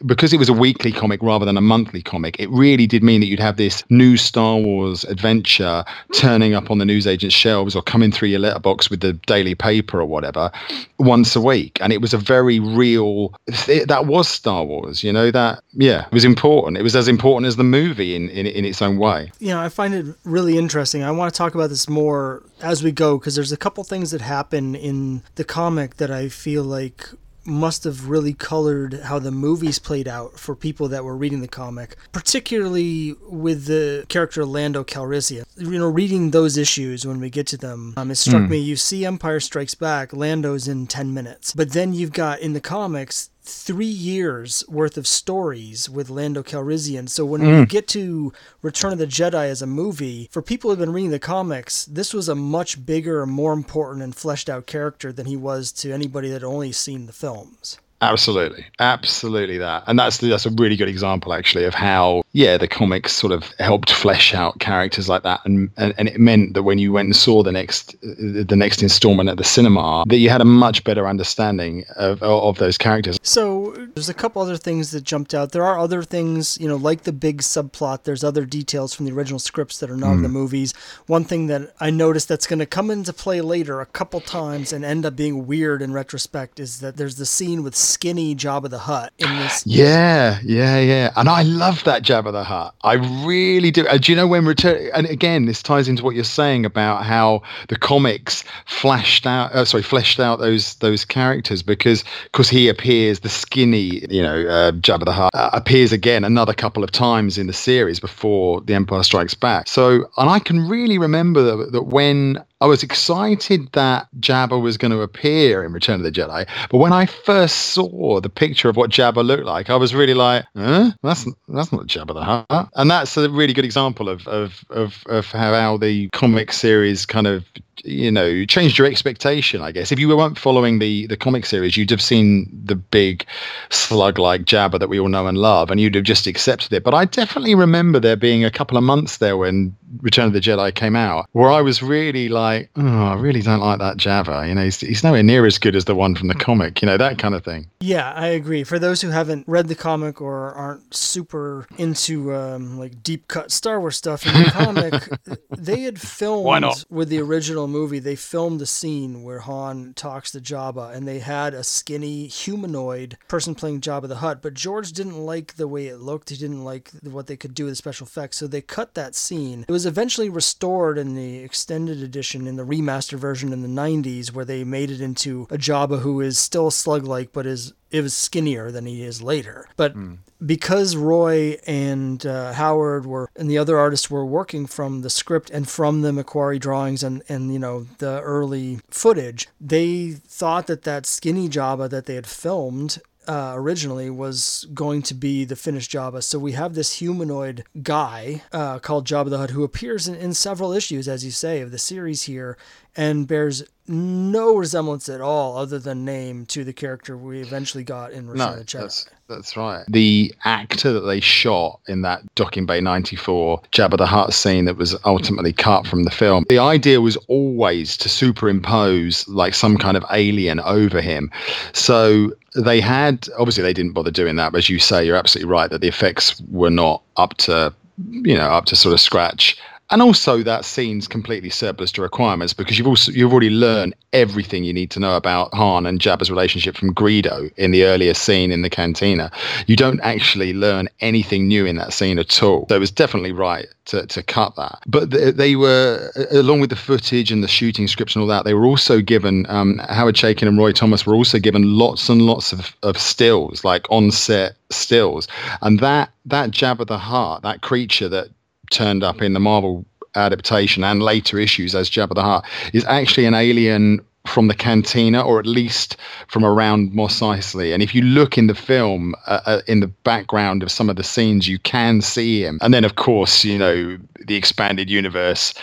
because it was a weekly comic rather than a monthly comic, it really did mean that you'd have this new Star Wars adventure turning up on the newsagent's shelves or coming through your letterbox with the daily paper or whatever once a week. And it was a very real, that was Star Wars, you know, that, yeah, it was important. It was as important as the movie in, in, in its own way. Know, I find it really interesting. I want to talk about this more as we go because there's a couple things that happen in the comic that I feel like must have really colored how the movies played out for people that were reading the comic, particularly with the character Lando Calrissian. You know, reading those issues when we get to them, um, it struck mm. me. You see Empire Strikes Back, Lando's in 10 minutes. But then you've got in the comics, three years worth of stories with Lando Calrissian. So when mm. we get to Return of the Jedi as a movie, for people who've been reading the comics, this was a much bigger, more important, and fleshed out character than he was to anybody that had only seen the films. Absolutely, absolutely that, and that's that's a really good example actually of how yeah the comics sort of helped flesh out characters like that, and and, and it meant that when you went and saw the next the next installment at the cinema, that you had a much better understanding of of those characters. So there's a couple other things that jumped out. There are other things, you know, like the Biggs subplot. There's other details from the original scripts that are not mm. in the movies. One thing that I noticed that's going to come into play later a couple times and end up being weird in retrospect is that there's the scene with skinny Jabba the Hutt in this. Yeah, yeah, yeah. And I love that Jabba the Hutt. I really do. Uh, do you know when Return? And again, this ties into what you're saying about how the comics flashed out. Uh, sorry, fleshed out those those characters because because he appears the skinny, you know, uh, Jabba the Hutt uh, appears again another couple of times in the series before the Empire Strikes Back. So, and I can really remember that, that when I was excited that Jabba was going to appear in Return of the Jedi, but when I first saw the picture of what Jabba looked like, I was really like, huh? That's that's not Jabba the Hutt. And that's a really good example of of of, of how, how the comic series kind of you know changed your expectation i guess. If you weren't following the the comic series you'd have seen the big slug like jabba that we all know and love and you'd have just accepted it. But i definitely remember there being a couple of months there when return of the jedi came out where i was really like oh i really don't like that jabba. You know he's, he's nowhere near as good as the one from the comic you know that kind of thing. Yeah i agree. For those who haven't read the comic or aren't super into um, like deep cut star wars stuff in the comic they had filmed with the original original movie, they filmed a scene where Han talks to Jabba, and they had a skinny humanoid person playing Jabba the Hutt. But George didn't like the way it looked. He didn't like what they could do with the special effects, so they cut that scene. It was eventually restored in the extended edition, in the remaster version in the 90s, where they made it into a Jabba who is still slug-like, but is it was skinnier than he is later. But mm. Because Roy and uh, Howard were and the other artists were working from the script and from the McQuarrie drawings and and you know the early footage, they thought that that skinny Jabba that they had filmed uh, originally was going to be the finished Jabba. So we have this humanoid guy uh, called Jabba the Hutt who appears in, in several issues, as you say, of the series here and bears no resemblance at all, other than name, to the character we eventually got in Return no, of the Jedi. That's, that's right. The actor that they shot in that Docking Bay 94 Jabba the Hutt scene that was ultimately cut from the film, the idea was always to superimpose like some kind of alien over him. So they had, obviously, they didn't bother doing that, but as you say, you're absolutely right that the effects were not up to you know up to sort of scratch and also that scene's completely surplus to requirements because you've also you've already learned everything you need to know about Han and Jabba's relationship from Greedo in the earlier scene in the cantina. You don't actually learn anything new in that scene at all. So it was definitely right to, to cut that. But they, they were, along with the footage and the shooting scripts and all that, they were also given, um, Howard Chaykin and Roy Thomas were also given lots and lots of, of stills, like on set stills. And that, that Jabba the Hutt that creature that turned up in the Marvel adaptation and later issues as Jabba the Hutt is actually an alien from the cantina or at least from around Mos Eisley. And if you look in the film, uh, uh, in the background of some of the scenes, you can see him. And then, of course, you know, the expanded universe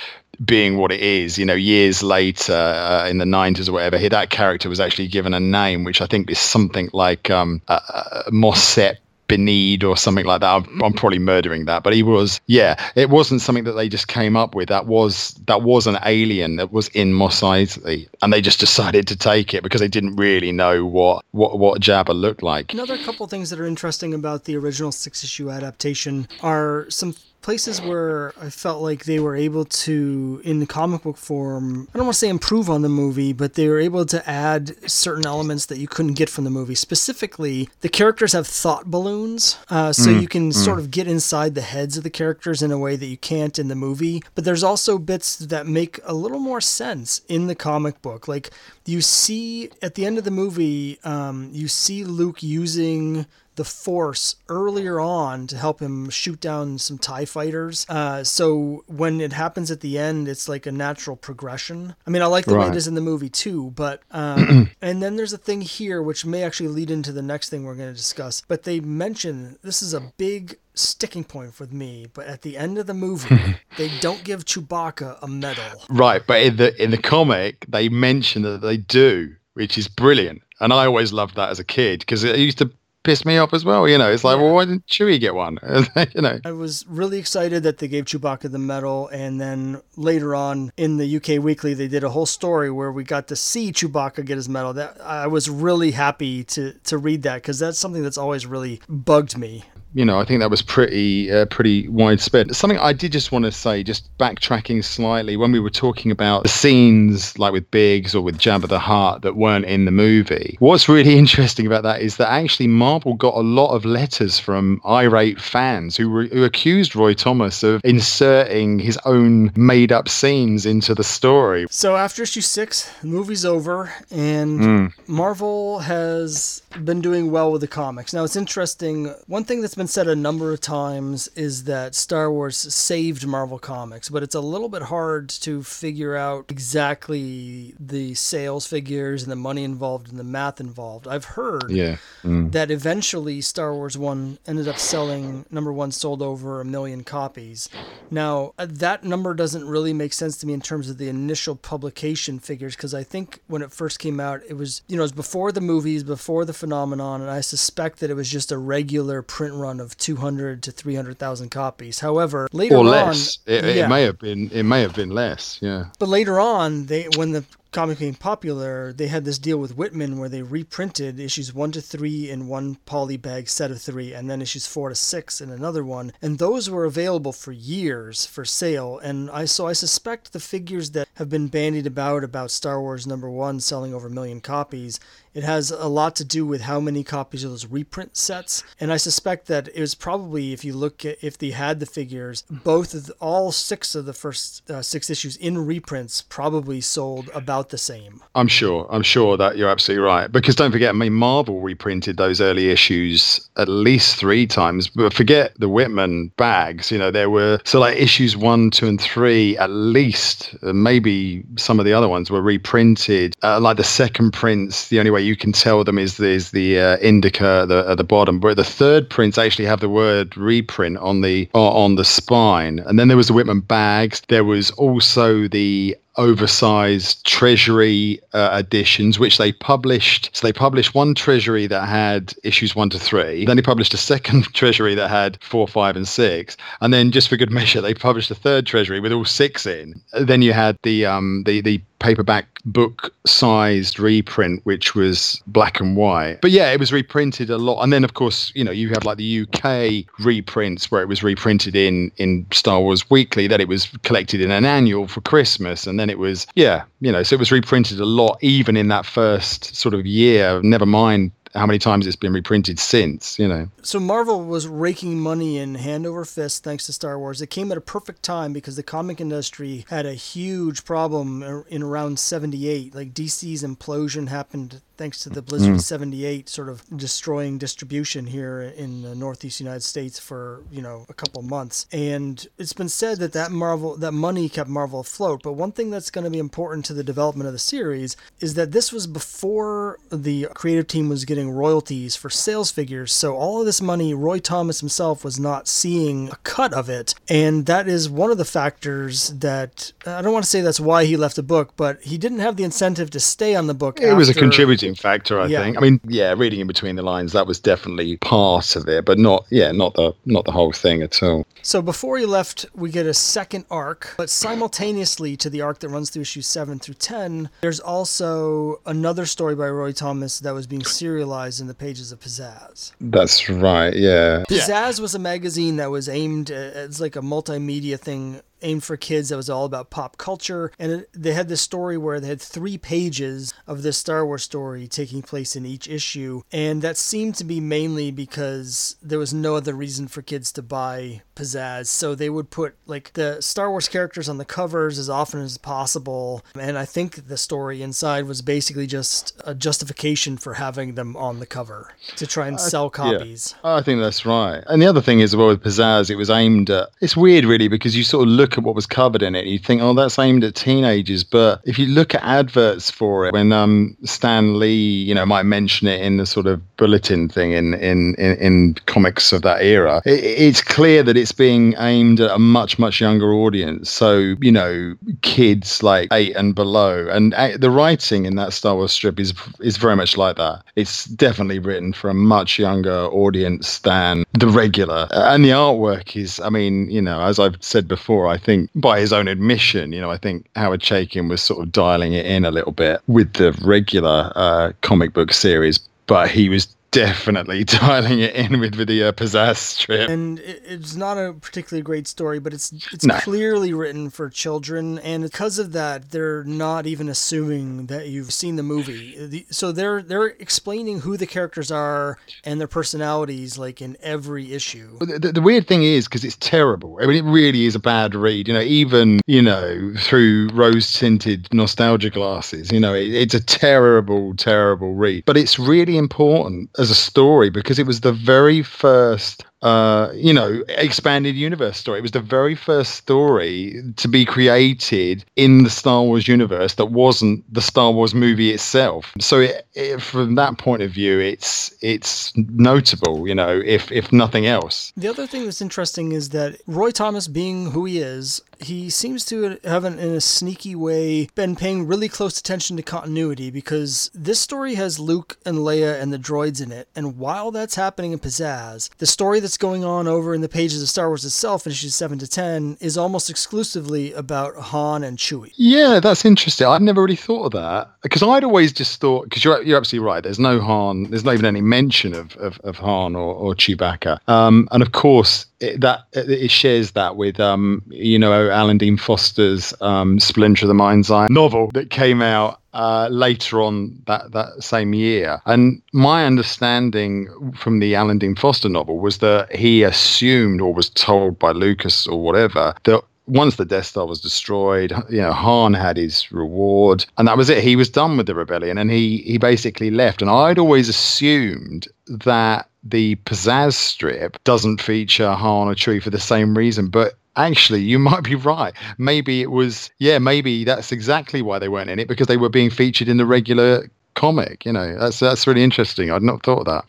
being what it is, you know, years later uh, in the 90s or whatever, that character was actually given a name, which I think is something like um, uh, uh, Mosset Benede or something like that. I'm, I'm, mm-hmm. probably murdering that, but he was. Yeah, it wasn't something that they just came up with. That was that was an alien that was in Mos Eisley, and they just decided to take it because they didn't really know what what what Jabba looked like. Another couple things that are interesting about the original six issue adaptation are some places where I felt like they were able to, in the comic book form, I don't want to say improve on the movie, but they were able to add certain elements that you couldn't get from the movie. Specifically, the characters have thought balloons, uh, so mm, you can mm. sort of get inside the heads of the characters in a way that you can't in the movie. But there's also bits that make a little more sense in the comic book. Like you see at the end of the movie, um, you see Luke using the Force earlier on to help him shoot down some TIE fighters. Uh, so when it happens at the end, it's like a natural progression. I mean, I like the right. way it is in the movie too, but, um, and then there's a thing here which may actually lead into the next thing we're going to discuss, but they mention this is a big sticking point with me, but at the end of the movie, they don't give Chewbacca a medal. Right, but in the in the comic, they mention that they do, which is brilliant And I always loved that as a kid because it used to piss me off as well. You know, it's like, yeah. well, why didn't Chewie get one? you know, I was really excited that they gave Chewbacca the medal, and then later on in the UK Weekly, they did a whole story where we got to see Chewbacca get his medal. That I was really happy to to read that because that's something that's always really bugged me you know, I think that was pretty uh, pretty widespread. Something I did just want to say, just backtracking slightly, when we were talking about the scenes like with Biggs or with Jabba the Hutt that weren't in the movie. What's really interesting about that is that actually Marvel got a lot of letters from irate fans who were, who accused Roy Thomas of inserting his own made up scenes into the story. So after issue six, the movie's over, and mm. Marvel has been doing well with the comics. Now it's interesting. One thing that's been been said a number of times is that Star Wars saved Marvel Comics, but it's a little bit hard to figure out exactly the sales figures and the money involved and the math involved. I've heard yeah. mm. that eventually Star Wars 1 ended up selling, number one, sold over a million copies. Now, uh, that number doesn't really make sense to me in terms of the initial publication figures because I think when it first came out, it was, you know, it was before the movies, before the phenomenon, and I suspect that it was just a regular print run run of 200 to 300,000 copies. However, later or less. On, it, yeah. it may have been it may have been less, yeah. But later on, they when the comic became popular, they had this deal with Whitman where they reprinted issues one to three in one poly bag set of three, and then issues four to six in another one. And those were available for years for sale. And I so I suspect the figures that have been bandied about about Star Wars number one selling over a million copies it has a lot to do with how many copies of those reprint sets, and I suspect that it was probably if you look at if they had the figures, both of the, all six of the first uh, six issues in reprints probably sold about the same. I'm sure. I'm sure that you're absolutely right. Because don't forget, I mean, Marvel reprinted those early issues at least three times. But forget the Whitman bags. You know, there were so like issues one, two, and three at least. Uh, maybe some of the other ones were reprinted. Uh, like the second prints, the only way you can tell them is there's the uh, indica at the, at the bottom. But the third prints actually have the word reprint on the on the spine. And then there was the Whitman bags. There was also the oversized treasury uh, editions which they published. So they published one treasury that had issues one to three. Then they published a second treasury that had four five and six. And then just for good measure they published a third treasury with all six in. Then you had the um the the paperback book sized reprint which was black and white. But yeah it was reprinted a lot. And then of course you know you have like the uk reprints where it was reprinted in in star wars weekly that it was collected in an annual for christmas. And then it was yeah you know so it was reprinted a lot even in that first sort of year never mind how many times it's been reprinted since, you know. So Marvel was raking money in hand over fist thanks to Star Wars. It came at a perfect time because the comic industry had a huge problem in around 78. Like DC's implosion happened thanks to the Blizzard mm. 78 sort of destroying distribution here in the Northeast United States for, you know, a couple months. And it's been said that that Marvel that money kept Marvel afloat, but one thing that's going to be important to the development of the series is that this was before the creative team was getting royalties for sales figures. So all of this money Roy Thomas himself was not seeing a cut of it, and that is one of the factors that I don't want to say that's why he left the book, but he didn't have the incentive to stay on the book. It was a contributing factor, I yeah. think. I mean, yeah, reading in between the lines, that was definitely part of it, but not, yeah, not the not the whole thing at all. So before he left, we get a second arc, but simultaneously to the arc that runs through issues seven through ten, there's also another story by Roy Thomas that was being serialized in the pages of Pizzazz. That's right, yeah. Pizzazz was a magazine that was aimed uh, as like a multimedia thing aimed for kids that was all about pop culture. And it, they had this story where they had three pages of this Star Wars story taking place in each issue. And that seemed to be mainly because there was no other reason for kids to buy pizzazz. So they would put like the Star Wars characters on the covers as often as possible. And I think the story inside was basically just a justification for having them on the cover to try and sell copies. Yeah, I think that's right. And the other thing is, well, with pizzazz, it was aimed at. It's weird, really, because you sort of look at what was covered in it, and you think, oh, that's aimed at teenagers. But if you look at adverts for it, when um, Stan Lee, you know, might mention it in the sort of bulletin thing in in in, in comics of that era, it, it's clear that it's being aimed at a much much younger audience. So you know, kids like eight and below, and uh, the writing in that Star Wars strip is is very much like that. It's definitely written for a much younger audience than the regular, and the artwork is. I mean, you know, as I've said before, I think by his own admission, you know, I think Howard Chaykin was sort of dialing it in a little bit with the regular uh, comic book series, but he was definitely dialing it in with, with the uh, pizzazz strip. And it's not a particularly great story, but it's it's no. clearly written for children, and because of that, they're not even assuming that you've seen the movie. So they're they're explaining who the characters are and their personalities, like in every issue. The, the, the weird thing is because it's terrible. I mean, it really is a bad read. You know, even you know through rose tinted nostalgia glasses, you know, it, it's a terrible, terrible read. But it's really important as a story because it was the very first uh, you know, expanded universe story. It was the very first story to be created in the Star Wars universe that wasn't the Star Wars movie itself. So, it, it, from that point of view, it's it's notable, you know, if if nothing else. The other thing that's interesting is that Roy Thomas, being who he is, he seems to have, in a sneaky way, been paying really close attention to continuity because this story has Luke and Leia and the droids in it, and while that's happening in Pizzazz, the story that's that's going on over in the pages of Star Wars itself, in issues 7 to 10, is almost exclusively about Han and Chewie. Yeah, that's interesting. I'd never really thought of that. Because I'd always just thought, because you're, you're absolutely right, there's no Han, there's not even any mention of, of, of Han or, or Chewbacca. Um, and of course, it, that it shares that with um, you know Alan Dean Foster's um, Splinter of the Mind's Eye novel that came out uh, later on that, that same year. And my understanding from the Alan Dean Foster novel was that he assumed or was told by Lucas or whatever that once the Death Star was destroyed, you know, Han had his reward, and that was it. He was done with the rebellion, and he he basically left. And I'd always assumed that the pizzazz strip doesn't feature Han or Chewie for the same reason, but actually you might be right. Maybe it was yeah maybe that's exactly why they weren't in it because they were being featured in the regular comic you know. That's that's really interesting. I'd not thought of that.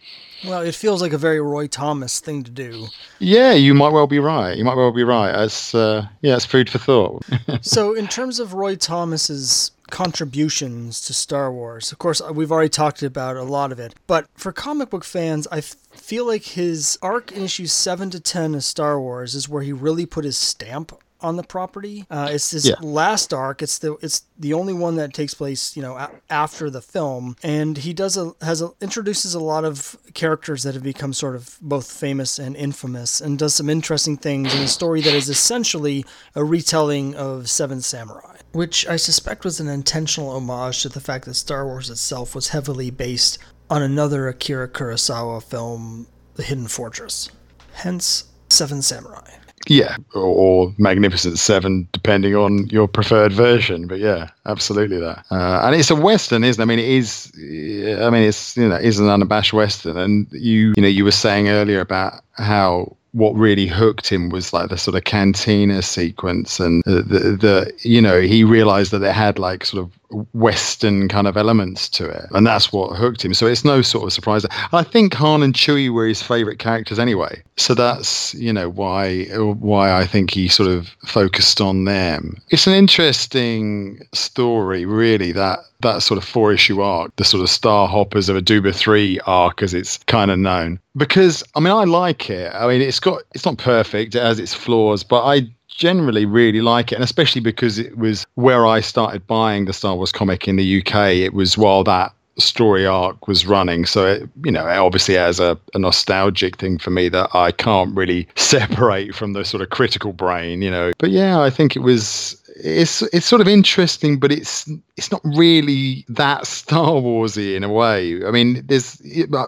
Well it feels like a very roy thomas thing to do. Yeah you might well be right. You might well be right. As uh, yeah it's food for thought. So in terms of roy thomas's contributions to Star Wars. Of course, we've already talked about a lot of it, but for comic book fans, I feel like his arc in issues 7 to 10 of Star Wars is where he really put his stamp on the property. Uh, it's his yeah. last arc. It's the it's the only one that takes place, you know, a- after the film, and he does a has a, introduces a lot of characters that have become sort of both famous and infamous, and does some interesting things in a story that is essentially a retelling of Seven Samurai, which I suspect was an intentional homage to the fact that Star Wars itself was heavily based on another Akira Kurosawa film, The Hidden Fortress. Hence, Seven Samurai. Yeah, or, Magnificent Seven, depending on your preferred version. But yeah, absolutely that. Uh, and it's a western, isn't it? I mean, it is. I mean, it's you know, is an unabashed western. And you, you know, you were saying earlier about how what really hooked him was like the sort of cantina sequence and the, the, the, you know he realized that it had like sort of western kind of elements to it and that's what hooked him so it's no sort of surprise i think han and chewie were his favorite characters anyway so that's you know why why i think he sort of focused on them it's an interesting story really that that sort of four issue arc, the sort of Star Hoppers of a Aduba 3 arc, as it's kind of known. Because, I mean, I like it. I mean, it's got, it's not perfect, it has its flaws, but I generally really like it. And especially because it was where I started buying the Star Wars comic in the UK. It was while that story arc was running. So, it, you know, it obviously has a, a, nostalgic thing for me that I can't really separate from the sort of critical brain, you know. But yeah, I think it was it's it's sort of interesting, but it's it's not really that Star Warsy in a way. I mean, there's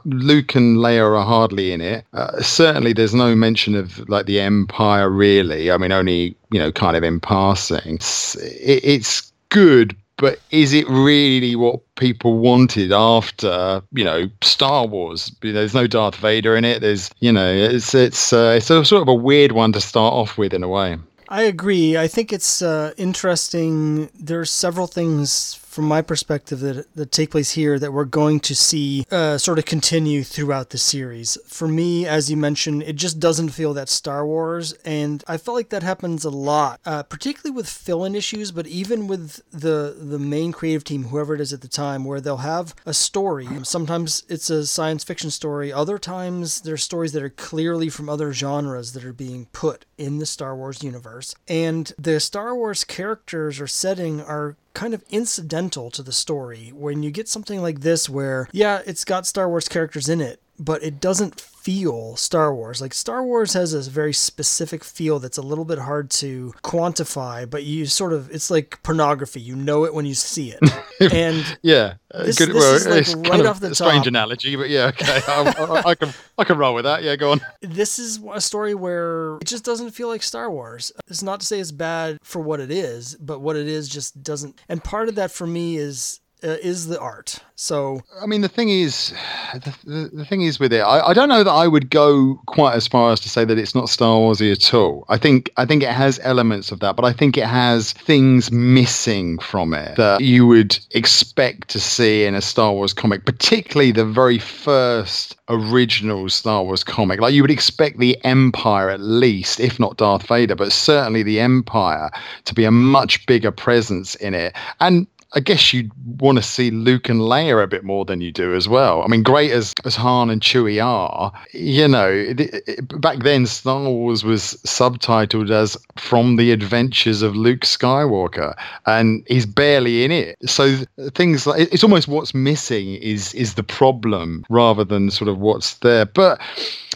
Luke and Leia are hardly in it. Uh, certainly, there's no mention of like the Empire really. I mean, only you know, kind of in passing. It's, it, it's good, but is it really what people wanted after you know Star Wars? There's no Darth Vader in it. There's you know it's it's uh, it's a sort of a weird one to start off with in a way. I agree. I think it's uh, interesting. There's several things from my perspective that, that take place here that we're going to see uh, sort of continue throughout the series. For me, as you mentioned, it just doesn't feel that Star Wars, and I felt like that happens a lot, uh, particularly with fill-in issues, but even with the the main creative team, whoever it is at the time, where they'll have a story. Sometimes it's a science fiction story. Other times there's stories that are clearly from other genres that are being put in the Star Wars universe, and the Star Wars characters or setting are kind of incidental to the story. When you get something like this, where, yeah, it's got Star Wars characters in it, but it doesn't feel Star Wars. Like Star Wars has a very specific feel that's a little bit hard to quantify, but you sort of it's like pornography. You know it when you see it. And yeah, uh, this, good. This well, is like it's right kind off the a top. Strange analogy, but yeah, okay, I, I, I, can I can roll with that. Yeah, go on. This is a story where it just doesn't feel like Star Wars. It's not to say it's bad for what it is, but what it is just doesn't. And part of that for me is uh, is the art. So I mean, the thing is, the, the, the thing is with it, I, I, don't know that I would go quite as far as to say that it's not Star Warsy at all. I think I think it has elements of that, but I think it has things missing from it that you would expect to see in a Star Wars comic, particularly the very first original Star Wars comic. Like you would expect the Empire at least, if not Darth Vader, but certainly the Empire to be a much bigger presence in it. And I guess you'd want to see Luke and Leia a bit more than you do as well. I mean, great as, as Han and Chewie are, you know, it, it, back then Star Wars was subtitled as From the Adventures of Luke Skywalker, and he's barely in it. So things like it's almost what's missing is is the problem rather than sort of what's there. But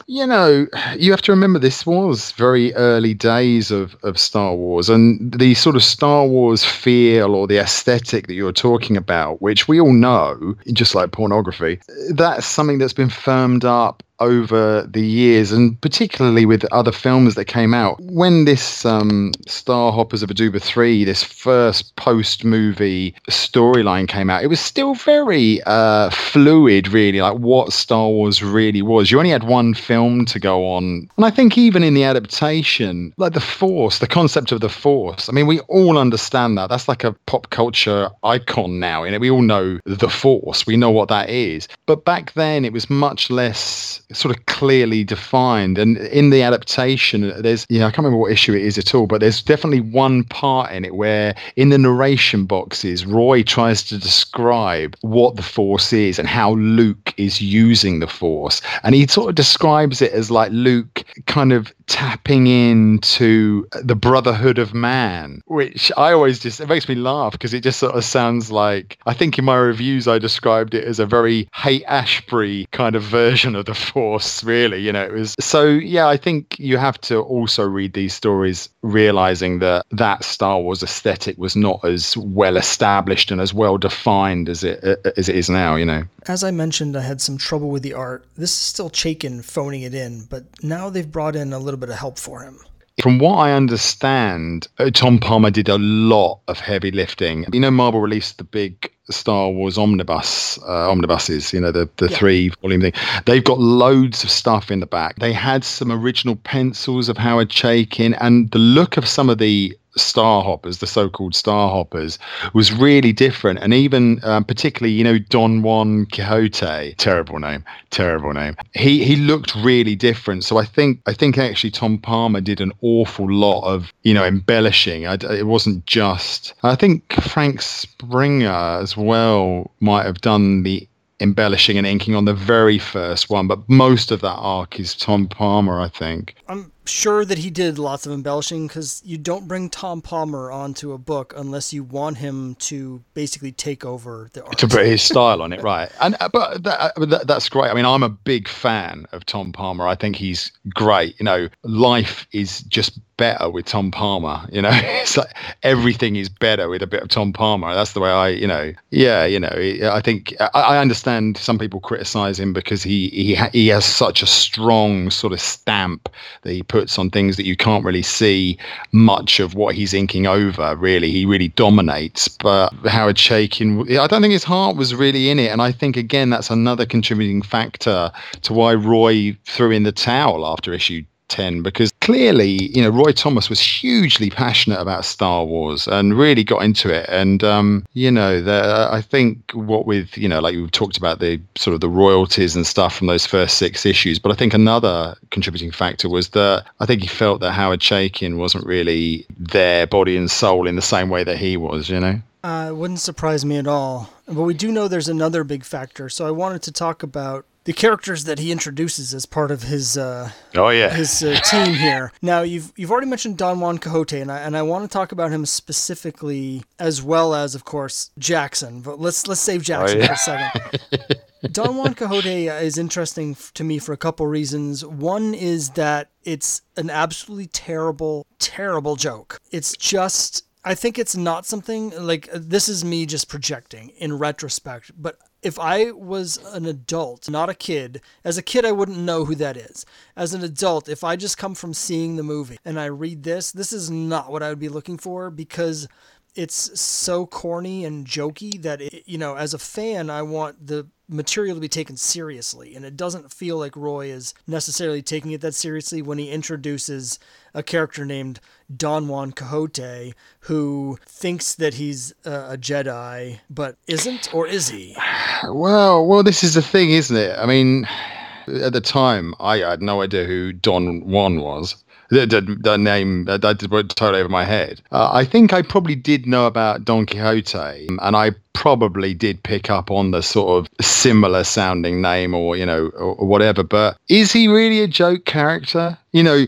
you know, you have to remember this was very early days of, of Star Wars, and the sort of Star Wars feel or the aesthetic that you're talking about, which we all know, just like pornography, that's something that's been firmed up over the years, and particularly with other films that came out. When this um, Star Hoppers of Aduba 3, this first post movie storyline came out, it was still very uh, fluid, really, like what Star Wars really was. You only had one film to go on. And I think even in the adaptation, like the Force, the concept of the Force, I mean, we all understand that. That's like a pop culture icon now. You know, we all know the Force, we know what that is. But back then, it was much less sort of clearly defined. And in the adaptation, there's, yeah, I can't remember what issue it is at all, but there's definitely one part in it where in the narration boxes, Roy tries to describe what the Force is and how Luke is using the Force. And he sort of describes it as like Luke kind of tapping into the brotherhood of man, which I always just, it makes me laugh because it just sort of sounds like, I think in my reviews, I described it as a very Haight Ashbury kind of version of the Force course, really. You know, it was so. Yeah, I think you have to also read these stories realizing that that Star Wars aesthetic was not as well established and as well defined as it as it is now. You know. As I mentioned, I had some trouble with the art. This is still Chaykin phoning it in, but now they've brought in a little bit of help for him. From what I understand, uh, Tom Palmer did a lot of heavy lifting. You know, Marvel released the big Star Wars omnibus uh, omnibuses, you know, the, the yeah. three volume thing. They've got loads of stuff in the back. They had some original pencils of Howard Chaykin, and the look of some of the star hoppers, the so-called star hoppers, was really different. And even um, particularly, you know, Don Juan Quixote, terrible name, terrible name. He he looked really different. So I think I think actually Tom Palmer did an awful lot of you know embellishing. I, it wasn't just. I think Frank Springer as well might have done the embellishing and inking on the very first one, but most of that arc is Tom Palmer, I think. I'm sure that he did lots of embellishing because you don't bring Tom Palmer onto a book unless you want him to basically take over the art. To put his style on it, right? And uh, but that, uh, that, that's great. I mean, I'm a big fan of Tom Palmer. I think he's great. You know, life is just better with Tom Palmer. You know, it's like everything is better with a bit of Tom Palmer. That's the way I, you know, yeah, you know, I think I, understand some people criticize him because he he he has such a strong sort of stamp that he puts on things that you can't really see much of what he's inking over. Really, he really dominates. But Howard Chaykin, I don't think his heart was really in it, and I think again that's another contributing factor to why Roy threw in the towel after issue 10 because clearly, you know, Roy Thomas was hugely passionate about Star Wars and really got into it. And, um, you know, the, I think what with, you know, like we talked about the sort of the royalties and stuff from those first six issues, but I think another contributing factor was that I think he felt that Howard Chaykin wasn't really there, body and soul, in the same way that he was, you know? Uh, it wouldn't surprise me at all. But we do know there's another big factor. So I wanted to talk about the characters that he introduces as part of his uh, oh yeah his uh, team here. Now you've you've already mentioned Don Juan Quixote, and I and I want to talk about him specifically as well as of course Jaxxon. But let's let's save Jaxxon oh, yeah. for a second. Don Juan Quixote is interesting to me for a couple reasons. One is that it's an absolutely terrible, terrible joke. It's just I think it's not something like this is me just projecting in retrospect, but if I was an adult, not a kid, as a kid I wouldn't know who that is. As an adult, if I just come from seeing the movie and I read this, this is not what I would be looking for because it's so corny and jokey that it, you know, as a fan, I want the material to be taken seriously. And it doesn't feel like Roy is necessarily taking it that seriously when he introduces a character named Don Juan Quixote who thinks that he's a Jedi but isn't, or is he? Well, well, this is the thing, isn't it? I mean, at the time, I had no idea who Don Juan was the, the, name that, that went totally over my head. Uh, I think I probably did know about Don Quixote, and I probably did pick up on the sort of similar sounding name or you know or, or whatever. But is he really a joke character? You know,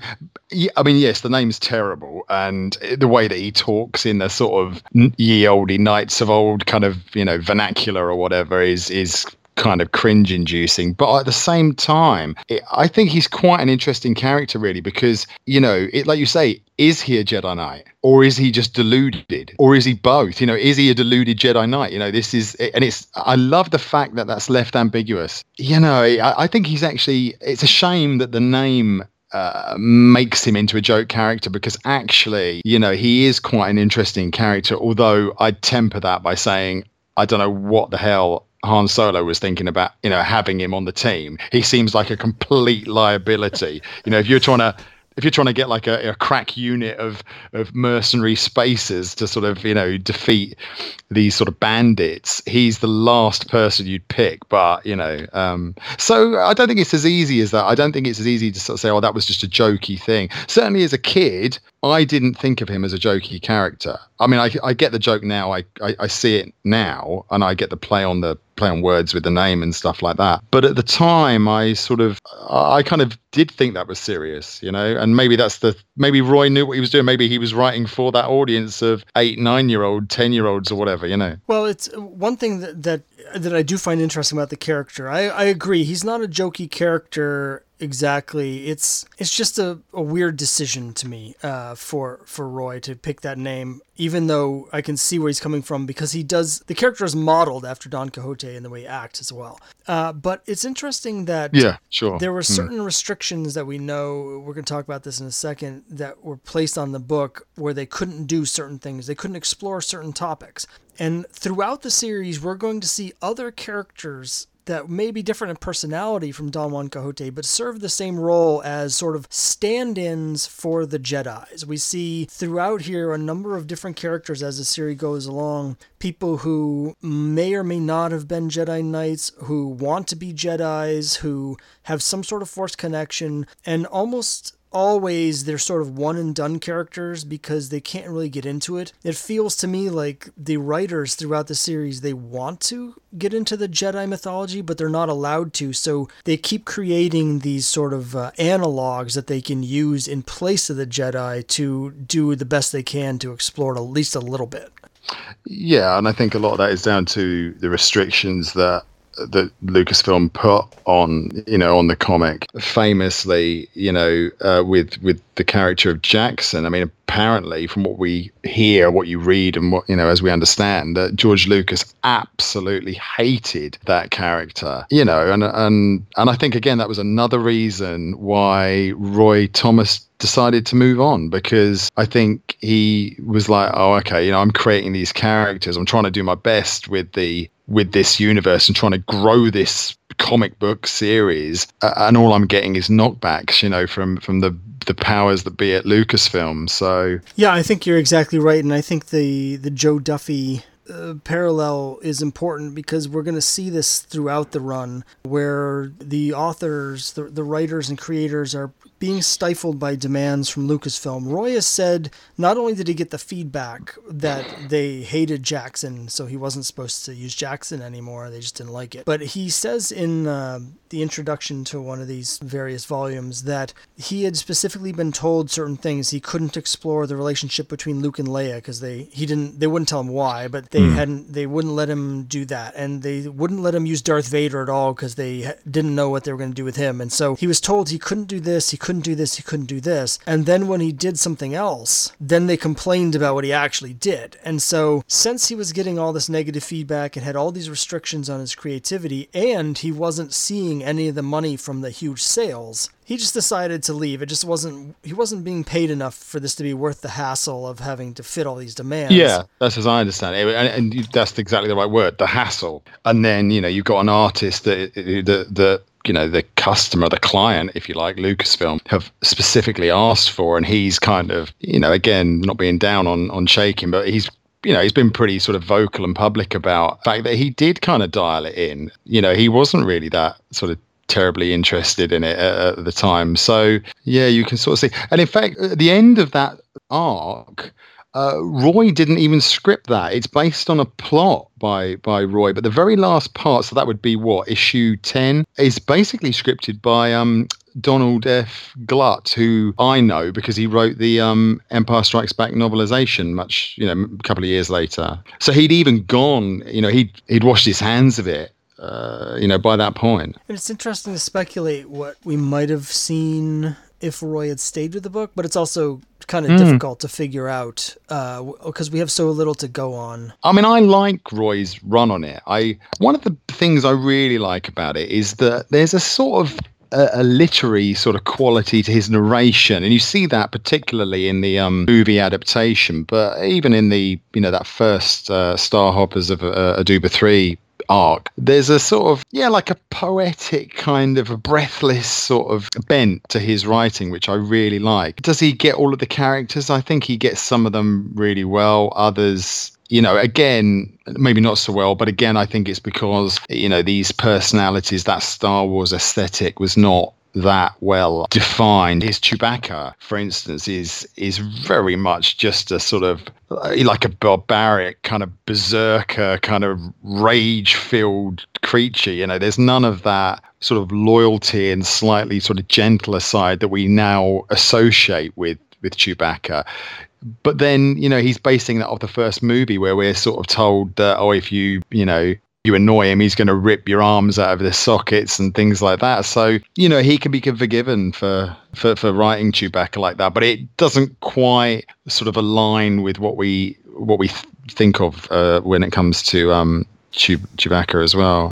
I mean, yes, the name's terrible, and the way that he talks in the sort of ye olde knights of old kind of you know vernacular or whatever is is kind of cringe inducing. But at the same time, it, I think he's quite an interesting character, really, because, you know, it, like you say, is he a Jedi Knight or is he just deluded or is he both? You know, is he a deluded Jedi Knight? You know, this is, and it's, I love the fact that that's left ambiguous. You know, I, I think he's actually, it's a shame that the name uh, makes him into a joke character because actually, you know, he is quite an interesting character. Although I'd temper that by saying, I don't know what the hell Han Solo was thinking about, you know, having him on the team. He seems like a complete liability. You know, if you're trying to if you're trying to get like a, a crack unit of of mercenary spacers to sort of you know defeat these sort of bandits, he's the last person you'd pick. But you know, um, so I don't think it's as easy as that. I don't think it's as easy to sort of say, oh, that was just a jokey thing. Certainly, as a kid, I didn't think of him as a jokey character. I mean, I, I get the joke now. I, I, I see it now, and I get the play on the play on words with the name and stuff like that. But at the time, I sort of, I kind of did think that was serious, you know. And maybe that's the maybe Roy knew what he was doing. Maybe he was writing for that audience of eight, nine year old, ten year olds, or whatever, you know. Well, it's uh, one thing that that that I do find interesting about the character. I I agree. He's not a jokey character exactly. It's it's just a, a weird decision to me uh, for for Roy to pick that name, even though I can see where he's coming from because he does the character is modeled after Don Quixote in the way he acts as well. Uh, but it's interesting that yeah, sure. There were hmm. certain mm. restrictions that we know we're going to talk about this in a second that were placed on the book where they couldn't do certain things, they couldn't explore certain topics. And throughout the series, we're going to see other characters that may be different in personality from Don Juan Quixote, but serve the same role as sort of stand ins for the Jedi's. We see throughout here a number of different characters as the series goes along people who may or may not have been Jedi Knights, who want to be Jedi's, who have some sort of Force connection, and almost always they're sort of one and done characters because they can't really get into it. It feels to me like the writers throughout the series they want to get into the Jedi mythology but they're not allowed to. So they keep creating these sort of uh, analogs that they can use in place of the Jedi to do the best they can to explore it at least a little bit. Yeah, and I think a lot of that is down to the restrictions that that Lucasfilm put on you know on the comic famously you know uh, with with the character of Jaxxon I mean apparently from what we hear what you read and what you know as we understand that George Lucas absolutely hated that character you know and and and I think again that was another reason why Roy Thomas decided to move on because I think he was like, oh, okay, you know, I'm creating these characters. I'm trying to do my best with the with this universe and trying to grow this comic book series uh, and all i'm getting is knockbacks you know from from the the powers that be at Lucasfilm. So yeah, I think you're exactly right, and I think the the Joe Duffy uh, parallel is important because we're going to see this throughout the run where the authors, the, the writers and creators are being stifled by demands from Lucasfilm. Roy has said not only did he get the feedback that they hated Jaxxon, so he wasn't supposed to use Jaxxon anymore, they just didn't like it, but he says in uh, the introduction to one of these various volumes that he had specifically been told certain things. He couldn't explore the relationship between Luke and Leia because they he didn't they wouldn't tell him why, but they mm. hadn't they wouldn't let him do that, and they wouldn't let him use Darth Vader at all because they didn't know what they were going to do with him, and so he was told he couldn't do this, he couldn't couldn't do this, he couldn't do this. And then when he did something else, then they complained about what he actually did. And so, since he was getting all this negative feedback and had all these restrictions on his creativity, and he wasn't seeing any of the money from the huge sales, he just decided to leave. It just wasn't he wasn't being paid enough for this to be worth the hassle of having to fit all these demands. Yeah, that's as I understand it, and, and that's exactly the right word, the hassle. And then you know you've got an artist that that that you know the customer the client if you like lucasfilm have specifically asked for and he's kind of you know again not being down on on Chaykin but he's you know he's been pretty sort of vocal and public about the fact that he did kind of dial it in. You know he wasn't really that sort of terribly interested in it at, at the time. So yeah you can sort of see. And in fact at the end of that arc uh, Roy didn't even script that. It's based on a plot by by Roy, but the very last part, so that would be what issue ten, is basically scripted by um, Donald F. Glut, who I know because he wrote the um, Empire Strikes Back novelization much, you know, a couple of years later. So he'd even gone, you know, he'd he'd washed his hands of it. Uh, you know, by that point. And it's interesting to speculate what we might have seen if Roy had stayed with the book, but it's also kind of mm. difficult to figure out because uh, we have so little to go on. I mean, I like Roy's run on it. I one of the things I really like about it is that there's a sort of a, a, literary sort of quality to his narration, and you see that particularly in the um, movie adaptation, but even in the you know that first uh, Star Hoppers of uh, Aduba three arc, there's a sort of, yeah, like a poetic kind of a breathless sort of bent to his writing, which I really like. Does he get all of the characters? I think he gets some of them really well. Others, you know, again, maybe not so well, but again, I think it's because, you know, these personalities, that Star Wars aesthetic was not that well defined. His Chewbacca, for instance, is is very much just a sort of uh, like a barbaric kind of berserker kind of rage filled creature. You know, there's none of that sort of loyalty and slightly sort of gentler side that we now associate with with Chewbacca. But then, you know, he's basing that off the first movie where we're sort of told that, oh, if you, you know, you annoy him, he's going to rip your arms out of the sockets and things like that. So, you know, he can be forgiven for, for, for writing Chewbacca like that, but it doesn't quite sort of align with what we what we th- think of uh, when it comes to um, Chewbacca as well.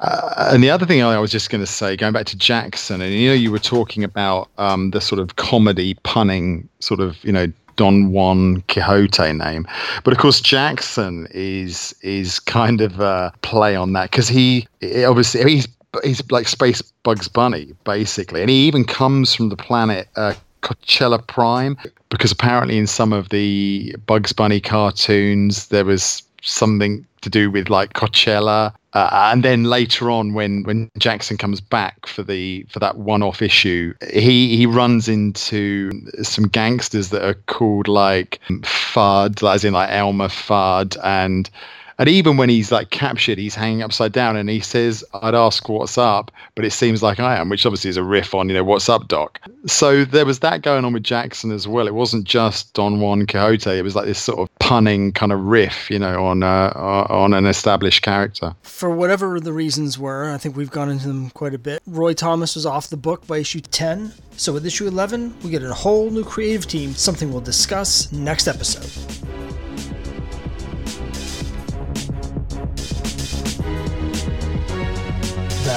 Uh, and the other thing I was just going to say, going back to Jaxxon, and you know, you were talking about um, the sort of comedy punning sort of, you know, Don Juan Quixote name. But of course, Jaxxon is is kind of a play on that because he obviously he's he's like Space Bugs Bunny basically, and he even comes from the planet uh, Coachella Prime because apparently in some of the Bugs Bunny cartoons there was something to do with like Coachella. Uh, and then later on, when when Jaxxon comes back for the for that one-off issue, he he runs into some gangsters that are called like Fudd, as in like Elmer Fudd, and and even when he's like captured, he's hanging upside down and he says, I'd ask what's up, but it seems like I am, which obviously is a riff on, you know, what's up, Doc. So there was that going on with Jaxxon as well. It wasn't just Don Juan Quixote. It was like this sort of punning kind of riff, you know, on uh, on an established character. For whatever the reasons were, I think we've gone into them quite a bit. Roy Thomas was off the book by issue 10. So with issue 11, we get a whole new creative team, something we'll discuss next episode.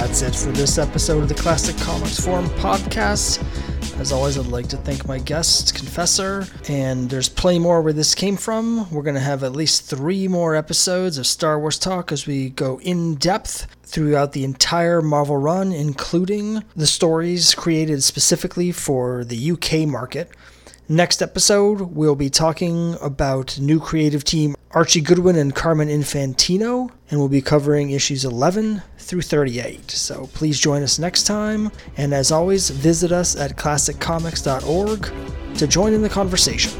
That's it for this episode of the Classic Comics Forum podcast. As always, I'd like to thank my guest, Confessor, and there's plenty more where this came from. We're going to have at least three more episodes of Star Wars talk as we go in depth throughout the entire Marvel run, including the stories created specifically for the UK market. Next episode, we'll be talking about new creative team Archie Goodwin and Carmen Infantino, and we'll be covering issues 11 through 38. So please join us next time, and as always, visit us at classiccomics.org to join in the conversation.